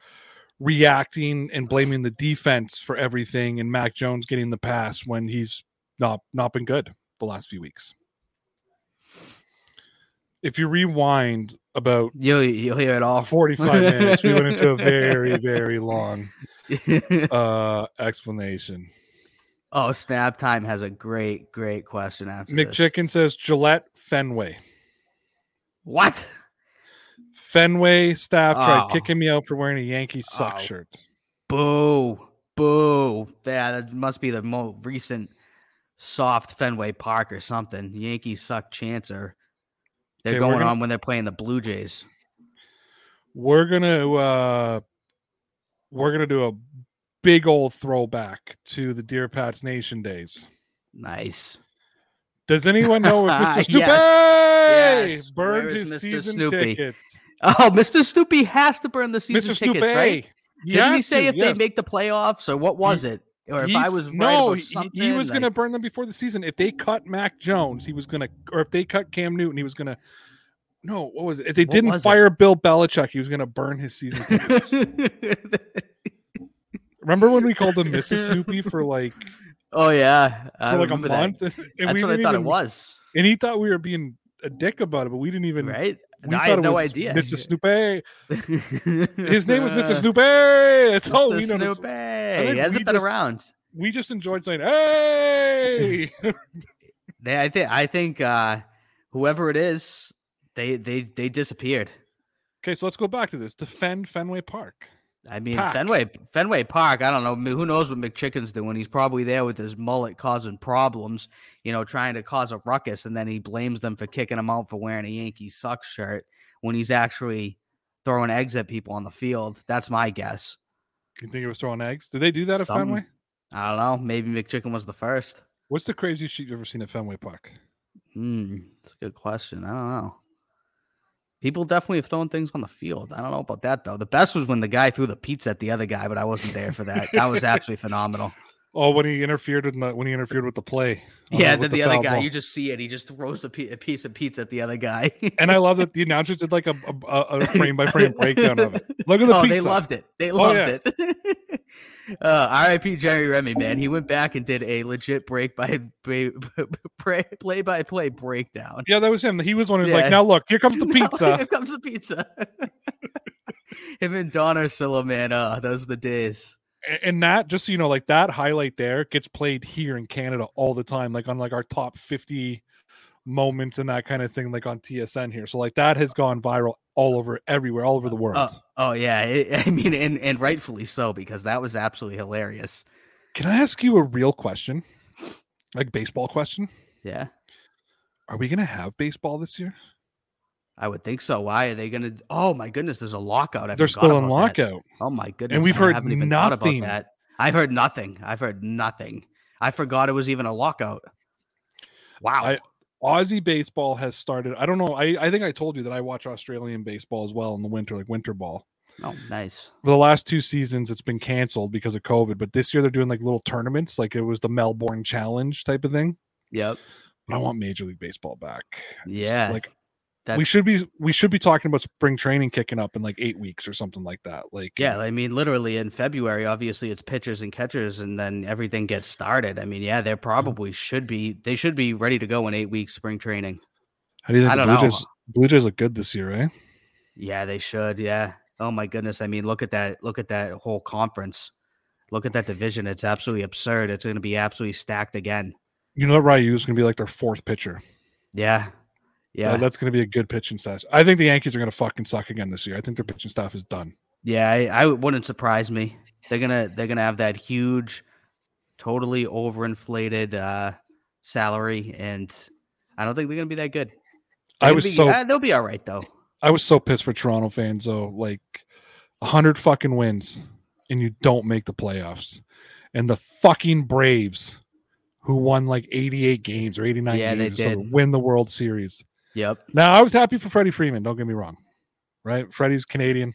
reacting and blaming the defense for everything, and Mac Jones getting the pass when he's not not been good the last few weeks. If you rewind about you'll you'll hear it all. Forty five minutes, we went into a *laughs* very very long *laughs* uh, explanation. Oh, Snap Time has a great, great question after McChicken this. says Gillette Fenway. What? Fenway staff oh. tried kicking me out for wearing a Yankee suck oh. shirt. Boo. Boo. Yeah, that must be the most recent soft Fenway Park or something. Yankees suck chancer. They're okay, going gonna, on when they're playing the Blue Jays. We're gonna uh we're gonna do a big old throwback to the Dear Pats Nation days. Nice. Does anyone know if Mr. *laughs* Snoopy yes. yes. burned his Mr. season Snoopy? tickets? Oh, Mr. Snoopy has to burn the season Mr. tickets, Snoopy. right? He Didn't he say to, if yes. they make the playoffs or what was he, it? Or if I was right no, he, he, was like... going to burn them before the season. If they cut Mac Jones, he was going to, or if they cut Cam Newton, he was going to. No, what was it? If they didn't fire it? Bill Belichick, he was going to burn his season *laughs* tickets. *laughs* Remember when we called him *laughs* Mrs. Snoopy for like? Oh yeah, I for like a month. That. And That's we what I thought even, it was. And he thought we were being a dick about it, but we didn't even. Right. We I had no idea. Mrs. *laughs* Snoopy. His name was Mr. *laughs* Snoopy. That's all we know. Snoopy. He hasn't been just, around. We just enjoyed saying, "Hey." they, I think, I think, uh, whoever it is, they, they, they disappeared. Okay, so let's go back to this. Defend Fenway Park. I mean, Pack. Fenway Fenway Park. I don't know. Who knows what McChicken's doing? He's probably there with his mullet causing problems. You know, trying to cause a ruckus, and then he blames them for kicking him out for wearing a Yankee sucks shirt when he's actually throwing eggs at people on the field. That's my guess. You think he was throwing eggs? Did they do that Some, at Fenway? I don't know. Maybe McChicken was the first. What's the craziest shit you've ever seen at Fenway Park? Hmm, that's a good question. I don't know. People definitely have thrown things on the field. I don't know about that though. The best was when the guy threw the pizza at the other guy, but I wasn't there for that. That was absolutely phenomenal. *laughs* Oh, when he interfered with the when he interfered with the play. Uh, yeah, then the, the other guy, ball. you just see it. He just throws a, piece of pizza at the other guy. *laughs* and I love that *laughs* the announcers did like a, a, a frame by frame breakdown of it. Look at the oh, pizza. They loved it. They oh, loved oh, yeah. it. Uh, RIP Jerry Remy, man. He went back and did a legit break by *laughs* play, by play breakdown. Yeah, that was him. He was one who's yeah. like, now look, here comes the *laughs* pizza. here comes the pizza. *laughs* him and Don Orsillo, man. Uh, those are the days. And that, just so you know, like that highlight there gets played here in Canada all the time, like on like our top 50 moments and that kind of thing, like on TSN here. So like that has gone viral all over everywhere, all over the world. Oh, oh yeah, it, *laughs* I mean, and and rightfully so because that was absolutely hilarious. Can I ask you a real question, like baseball question? Yeah. Are we gonna have baseball this year? I would think so. Why are they gonna? Oh my goodness, there's a lockout. I They're still in lockout. That. Oh my goodness, and we've I heard nothing. that. I've heard nothing. I've heard nothing. I forgot it was even a lockout. Wow. I, Aussie baseball has started. I don't know. I, I think I told you that I watch Australian baseball as well in the winter, like winter ball. Oh, nice. For the last two seasons, it's been canceled because of COVID. But this year, they're doing like little tournaments, like it was the Melbourne Challenge type of thing. Yep. But I want Major League Baseball back. Yeah. Just, like that's... we should be we should be talking about spring training kicking up in like eight weeks or something like that. Like yeah, I mean literally in February, obviously it's pitchers and catchers, and then everything gets started. I mean, yeah, they probably should be they should be ready to go in eight weeks spring training. How do you think the Blue Jays, Blue Jays look good this year, eh? Yeah, they should. Yeah. Oh my goodness. I mean, look at that. Look at that whole conference. Look at that division. It's absolutely absurd. It's going to be absolutely stacked again. You know, that Ryu is going to be like their fourth pitcher. Yeah, Yeah, that's going to be a good pitching staff. I think the Yankees are going to fucking suck again this year. I think their pitching staff is done. yeah, I, I wouldn't surprise me. They're gonna they're gonna have that huge, totally overinflated uh, salary, and I don't think they're gonna be that good. They're I was be, so uh, they'll be all right though. I was so pissed for Toronto fans though. Like a hundred fucking wins and you don't make the playoffs, and the fucking Braves, who won like eighty eight games or eighty nine Yeah, they games, or did. win the World Series. Yep. Now I was happy for Freddie Freeman. Don't get me wrong, right? Freddie's Canadian.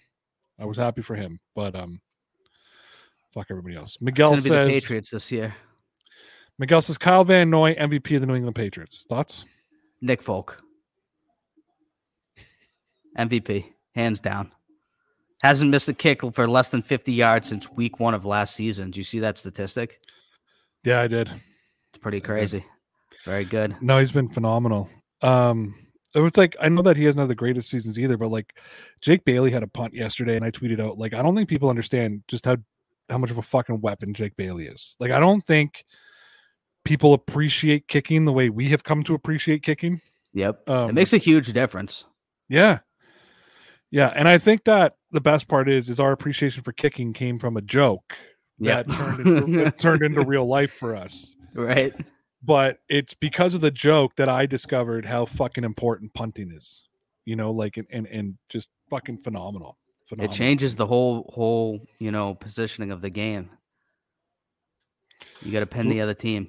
I was happy for him, but um, fuck everybody else. Miguel gonna be the says. Patriots this year. Miguel says Kyle Van Noy MVP of the New England Patriots. Thoughts? Nick Folk. MVP, hands down. Hasn't missed a kick for less than 50 yards since week one of last season. Do you see that statistic? Yeah, I did. It's pretty crazy. Very good. No, he's been phenomenal. Um, it was like I know that he hasn't had the greatest seasons either, but like Jake Bailey had a punt yesterday, and I tweeted out like I don't think people understand just how how much of a fucking weapon Jake Bailey is. Like I don't think people appreciate kicking the way we have come to appreciate kicking. Yep. Um, it makes a huge difference. Yeah. Yeah, and I think that the best part is is our appreciation for kicking came from a joke Yep. that turned into, *laughs* that turned into real life for us. right. But it's because of the joke that I discovered how fucking important punting is. You know, like and and, and just fucking phenomenal. It Phenomenal. changes the whole whole, you know, positioning of the game. You got to pin the other team.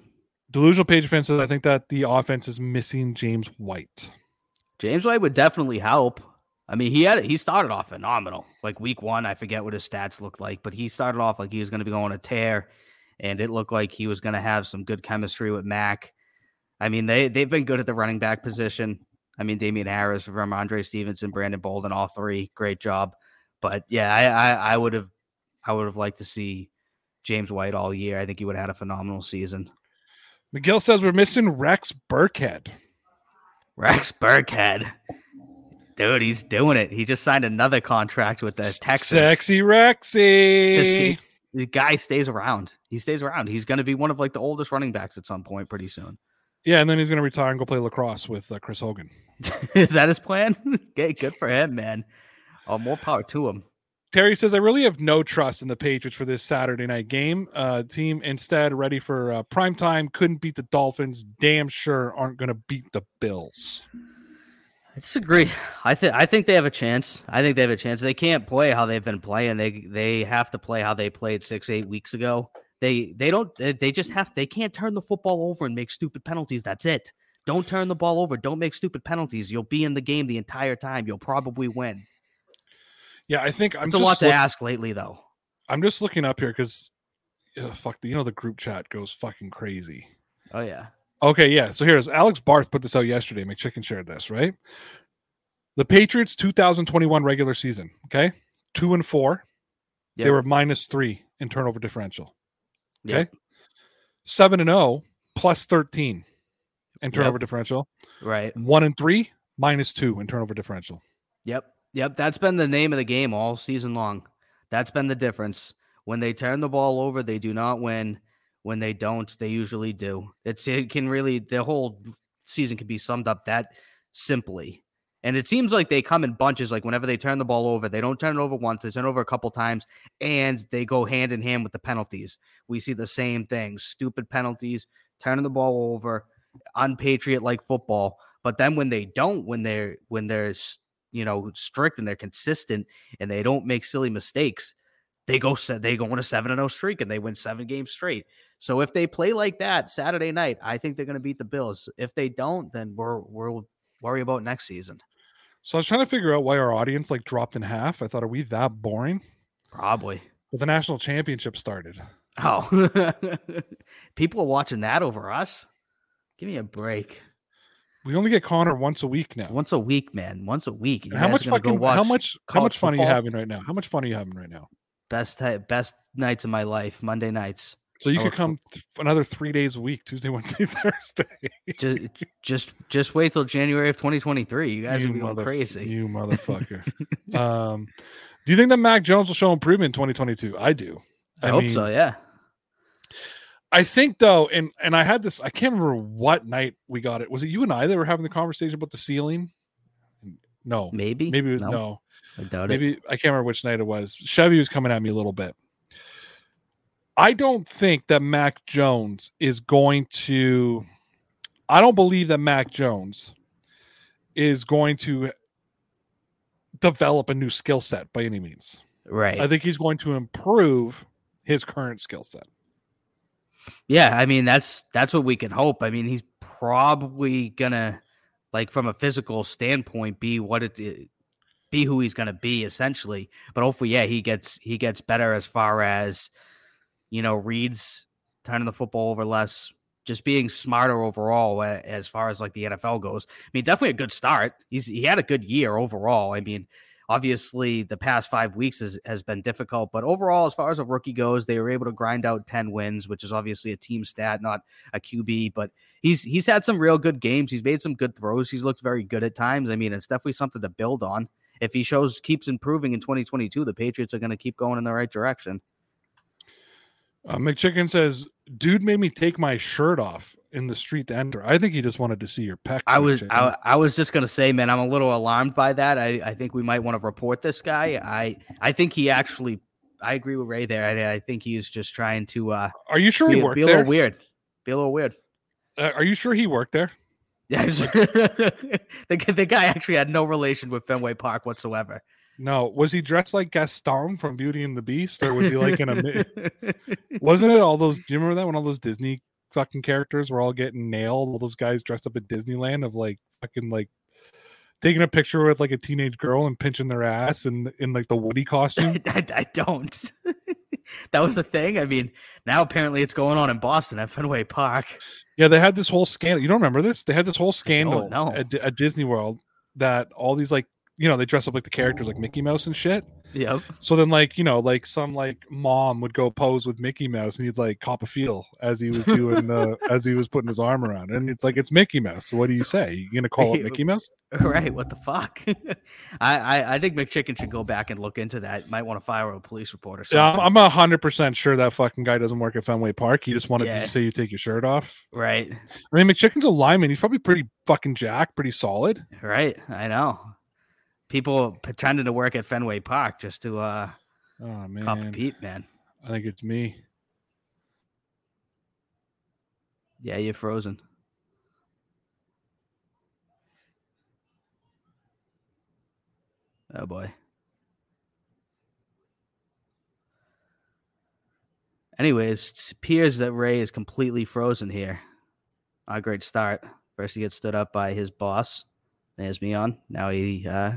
Delusional Page fan says I think that the offense is missing James White. James White would definitely help. I mean, he had he started off phenomenal. Like week one, I forget what his stats looked like, but he started off like he was going to be going a tear, and it looked like he was going to have some good chemistry with Mac. I mean, they they've been good at the running back position. I mean, Damien Harris, Rhamondre Stevenson, Brandon Bolden, all three, great job. But yeah, I I, I would have I would have liked to see James White all year. I think he would have had a phenomenal season. McGill says we're missing Rex Burkhead. Rex Burkhead. Dude, he's doing it. He just signed another contract with the Texans. Sexy Rexy. The guy stays around. He stays around. He's going to be one of like the oldest running backs at some point pretty soon. Yeah, and then he's gonna retire and go play lacrosse with uh, Chris Hogan. *laughs* Is that his plan? *laughs* okay, good for him, man. Oh, more power to him. Terry says, I really have no trust in the Patriots for this Saturday night game. Uh, team instead ready for uh, prime time. Couldn't beat the Dolphins. Damn sure aren't going to beat the Bills. I disagree. I think I think they have a chance. I think they have a chance. They can't play how they've been playing. They they have to play how they played six eight weeks ago. They they don't. They, just have. They can't turn the football over and make stupid penalties. That's it. Don't turn the ball over. Don't make stupid penalties. You'll be in the game the entire time. You'll probably win. Yeah, I think I'm It's a lot to look- ask lately, though. I'm just looking up here because fuck, the, you know the group chat goes fucking crazy. Oh yeah. Okay, yeah. So here's Alex Barth put this out yesterday. McChicken shared this, right? The Patriots 2021 regular season, okay? Two and four. They were minus three in turnover differential. Yep. Okay. Seven and oh plus 13 in turnover Yep. differential. Right. One and three minus two in turnover differential. Yep. Yep. That's been the name of the game all season long. That's been the difference. When they turn the ball over, they do not win. When they don't, they usually do. It's it can really the whole season can be summed up that simply. And it seems like they come in bunches. Like whenever they turn the ball over, they don't turn it over once, they turn over a couple times, and they go hand in hand with the penalties. We see the same thing: stupid penalties, turning the ball over, unpatriot like football. But then when they don't, when they're when they're you know strict and they're consistent and they don't make silly mistakes, they go they go on a seven and zero streak and they win seven games straight. So if they play like that Saturday night, I think they're going to beat the Bills. If they don't, then we're we'll worry about next season. So I was trying to figure out why our audience like dropped in half. I thought, are we that boring? Probably. But the national championship started. Oh, *laughs* people are watching that over us. Give me a break. We only get Connor once a week now. Once a week, man. Once a week. How much are gonna go fucking how much how much fun are you having right now? How much fun are you having right now? Best best nights of my life. Monday nights. So you I could come th- another three days a week, Tuesday, *laughs* Wednesday, Thursday. just just just wait till January of 2023. You guys You are be going crazy. You motherfucker. *laughs* um, do you think that Mac Jones will show improvement in 2022? I do. I, hope mean, so. Yeah. I think though, and and I had this. I can't remember what night we got it. Was it you and I that were having the conversation about the ceiling? No, Maybe. maybe it was No, no. I doubt it. Maybe I can't remember which night it was. Chevy was coming at me a little bit. I don't think that Mac Jones is going to. I don't believe that Mac Jones is going to develop a new skill set by any means. Right. I think he's going to improve his current skill set. Yeah, I mean that's that's what we can hope. I mean, he's probably gonna like from a physical standpoint be what it be who he's gonna be essentially. But hopefully, yeah, he gets he gets better as far as you know reads turning the football over less, just being smarter overall as far as like the NFL goes. I mean, definitely a good start. He's he had a good year overall. I mean, obviously the past five weeks has, has been difficult, but overall, as far as a rookie goes, they were able to grind out 10 wins, which is obviously a team stat, not a QB, but he's he's had some real good games. He's made some good throws. He's looked very good at times. I mean, it's definitely something to build on. If he shows keeps improving in 2022, the Patriots are going to keep going in the right direction. Uh, McChicken says, "Dude made me take my shirt off in the street to enter. I think he just wanted to see your pecs." I was I, I was just gonna say, man, I'm a little alarmed by that. I, I think we might want to report this guy. I I think he actually I agree with Ray there. I, I think he's just trying to uh Are you sure he be, worked be a there? little weird. Be a little weird. Uh, are you sure he worked there? Yeah, *laughs* the, the guy actually had no relation with Fenway Park whatsoever. No. Was he dressed like Gaston from Beauty and the Beast, or was he like in a? *laughs* Wasn't it all those? Do you remember that when all those Disney fucking characters were all getting nailed? All those guys dressed up at Disneyland of like fucking like taking a picture with like a teenage girl and pinching their ass in in like the Woody costume. *laughs* I, I don't. *laughs* that was a thing. I mean, now apparently it's going on in Boston at Fenway Park. Yeah, they had this whole scandal. You don't remember this? They had this whole scandal no. at, at Disney World that all these like you know they dress up like the characters like Mickey Mouse and shit. Yep. So then like you know like some like mom would go pose with Mickey Mouse and he'd like cop a feel as he was *laughs* doing uh, as he was putting his arm around and it's like it's Mickey Mouse. So what do you say? You gonna call it *laughs* Mickey Mouse? Right. What the fuck? *laughs* I, I I think McChicken should go back and look into that. Might want to fire a police report or Yeah, something. I'm- I'm a hundred percent sure that fucking guy doesn't work at Fenway Park. He just wanted Yeah. to say you take your shirt off. right. I mean, McChicken's a lineman. He's probably pretty fucking jack pretty solid. Right. I know. People pretending to work at Fenway Park just to uh Oh man, Pete, man. I think it's me. Yeah, you're frozen. Oh boy. Anyways, it appears that Ray is completely frozen here. A great start. First, he gets stood up by his boss. There's me on. Now he, uh,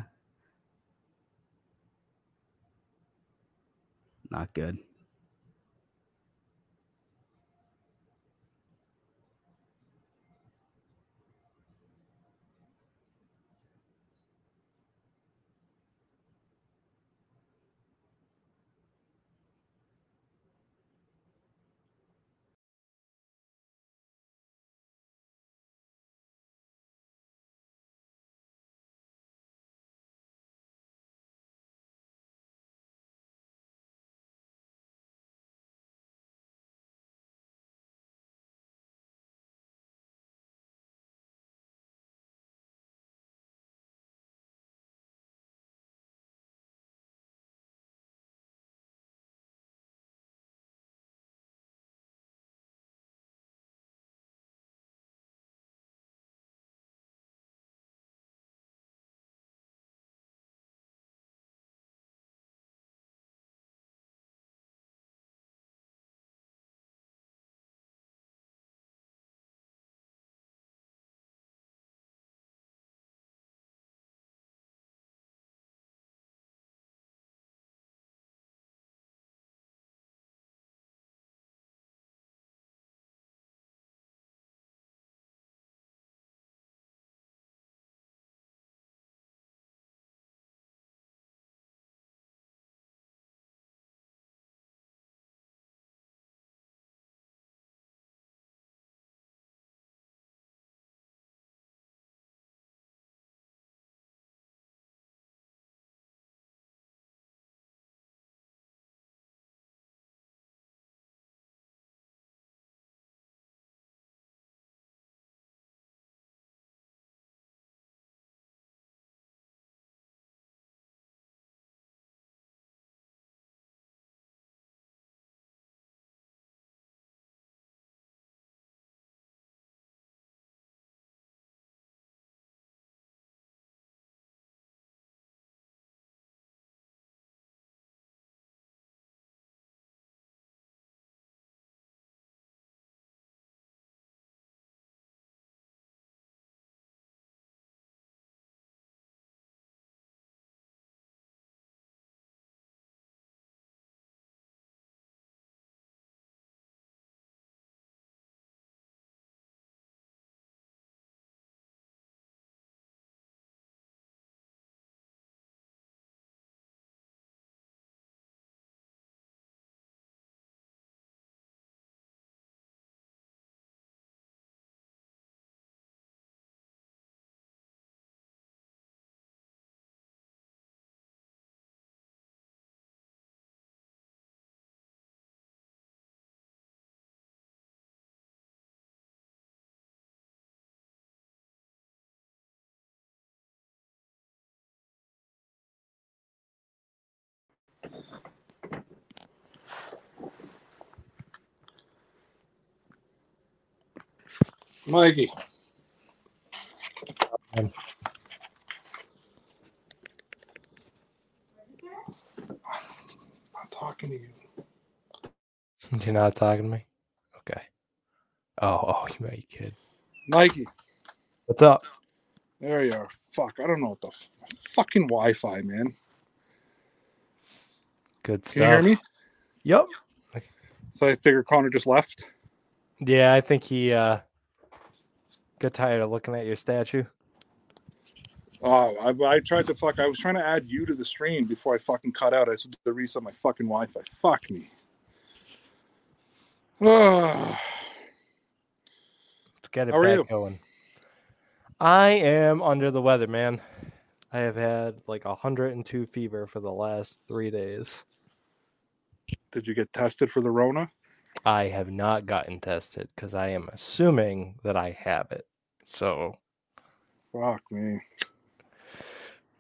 not good. Mikey. Um, I'm talking to you. You're not talking to me? Okay. Oh, oh, you my kid. Mikey. What's up? There you are. Fuck. I don't know what the f- fucking Wi Fi, man. Good Can stuff. you hear me? Yep. So I figure Connor just left. Yeah, I think he uh got tired of looking at your statue. Oh, I, I tried to fuck. I was trying to add you to the stream before I fucking cut out. I said to reset my fucking Wi Fi. Fuck me. Oh, *sighs* Let's get it How are back you? going. I am under the weather, man. I have had like 102 fever for the last three days. did you get tested for the Rona? I have not gotten tested because I am assuming that I have it. So, Fuck me.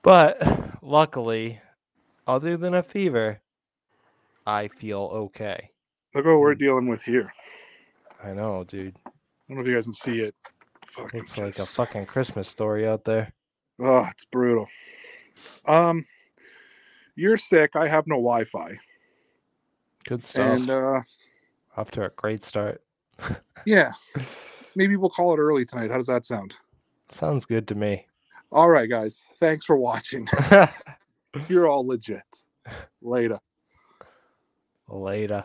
but luckily, other than a fever, I feel okay. Look what we're dealing with here. I know, dude. I don't know if you guys can see it. Fucking It's like a fucking Christmas story out there. Oh, it's brutal. Um, you're sick. I have no Wi-Fi, Good stuff. and uh, Up to a great start. *laughs* yeah, maybe we'll call it early tonight. How does that sound? Sounds good to me. All right, guys. Thanks for watching. *laughs* You're all legit. Later. Later.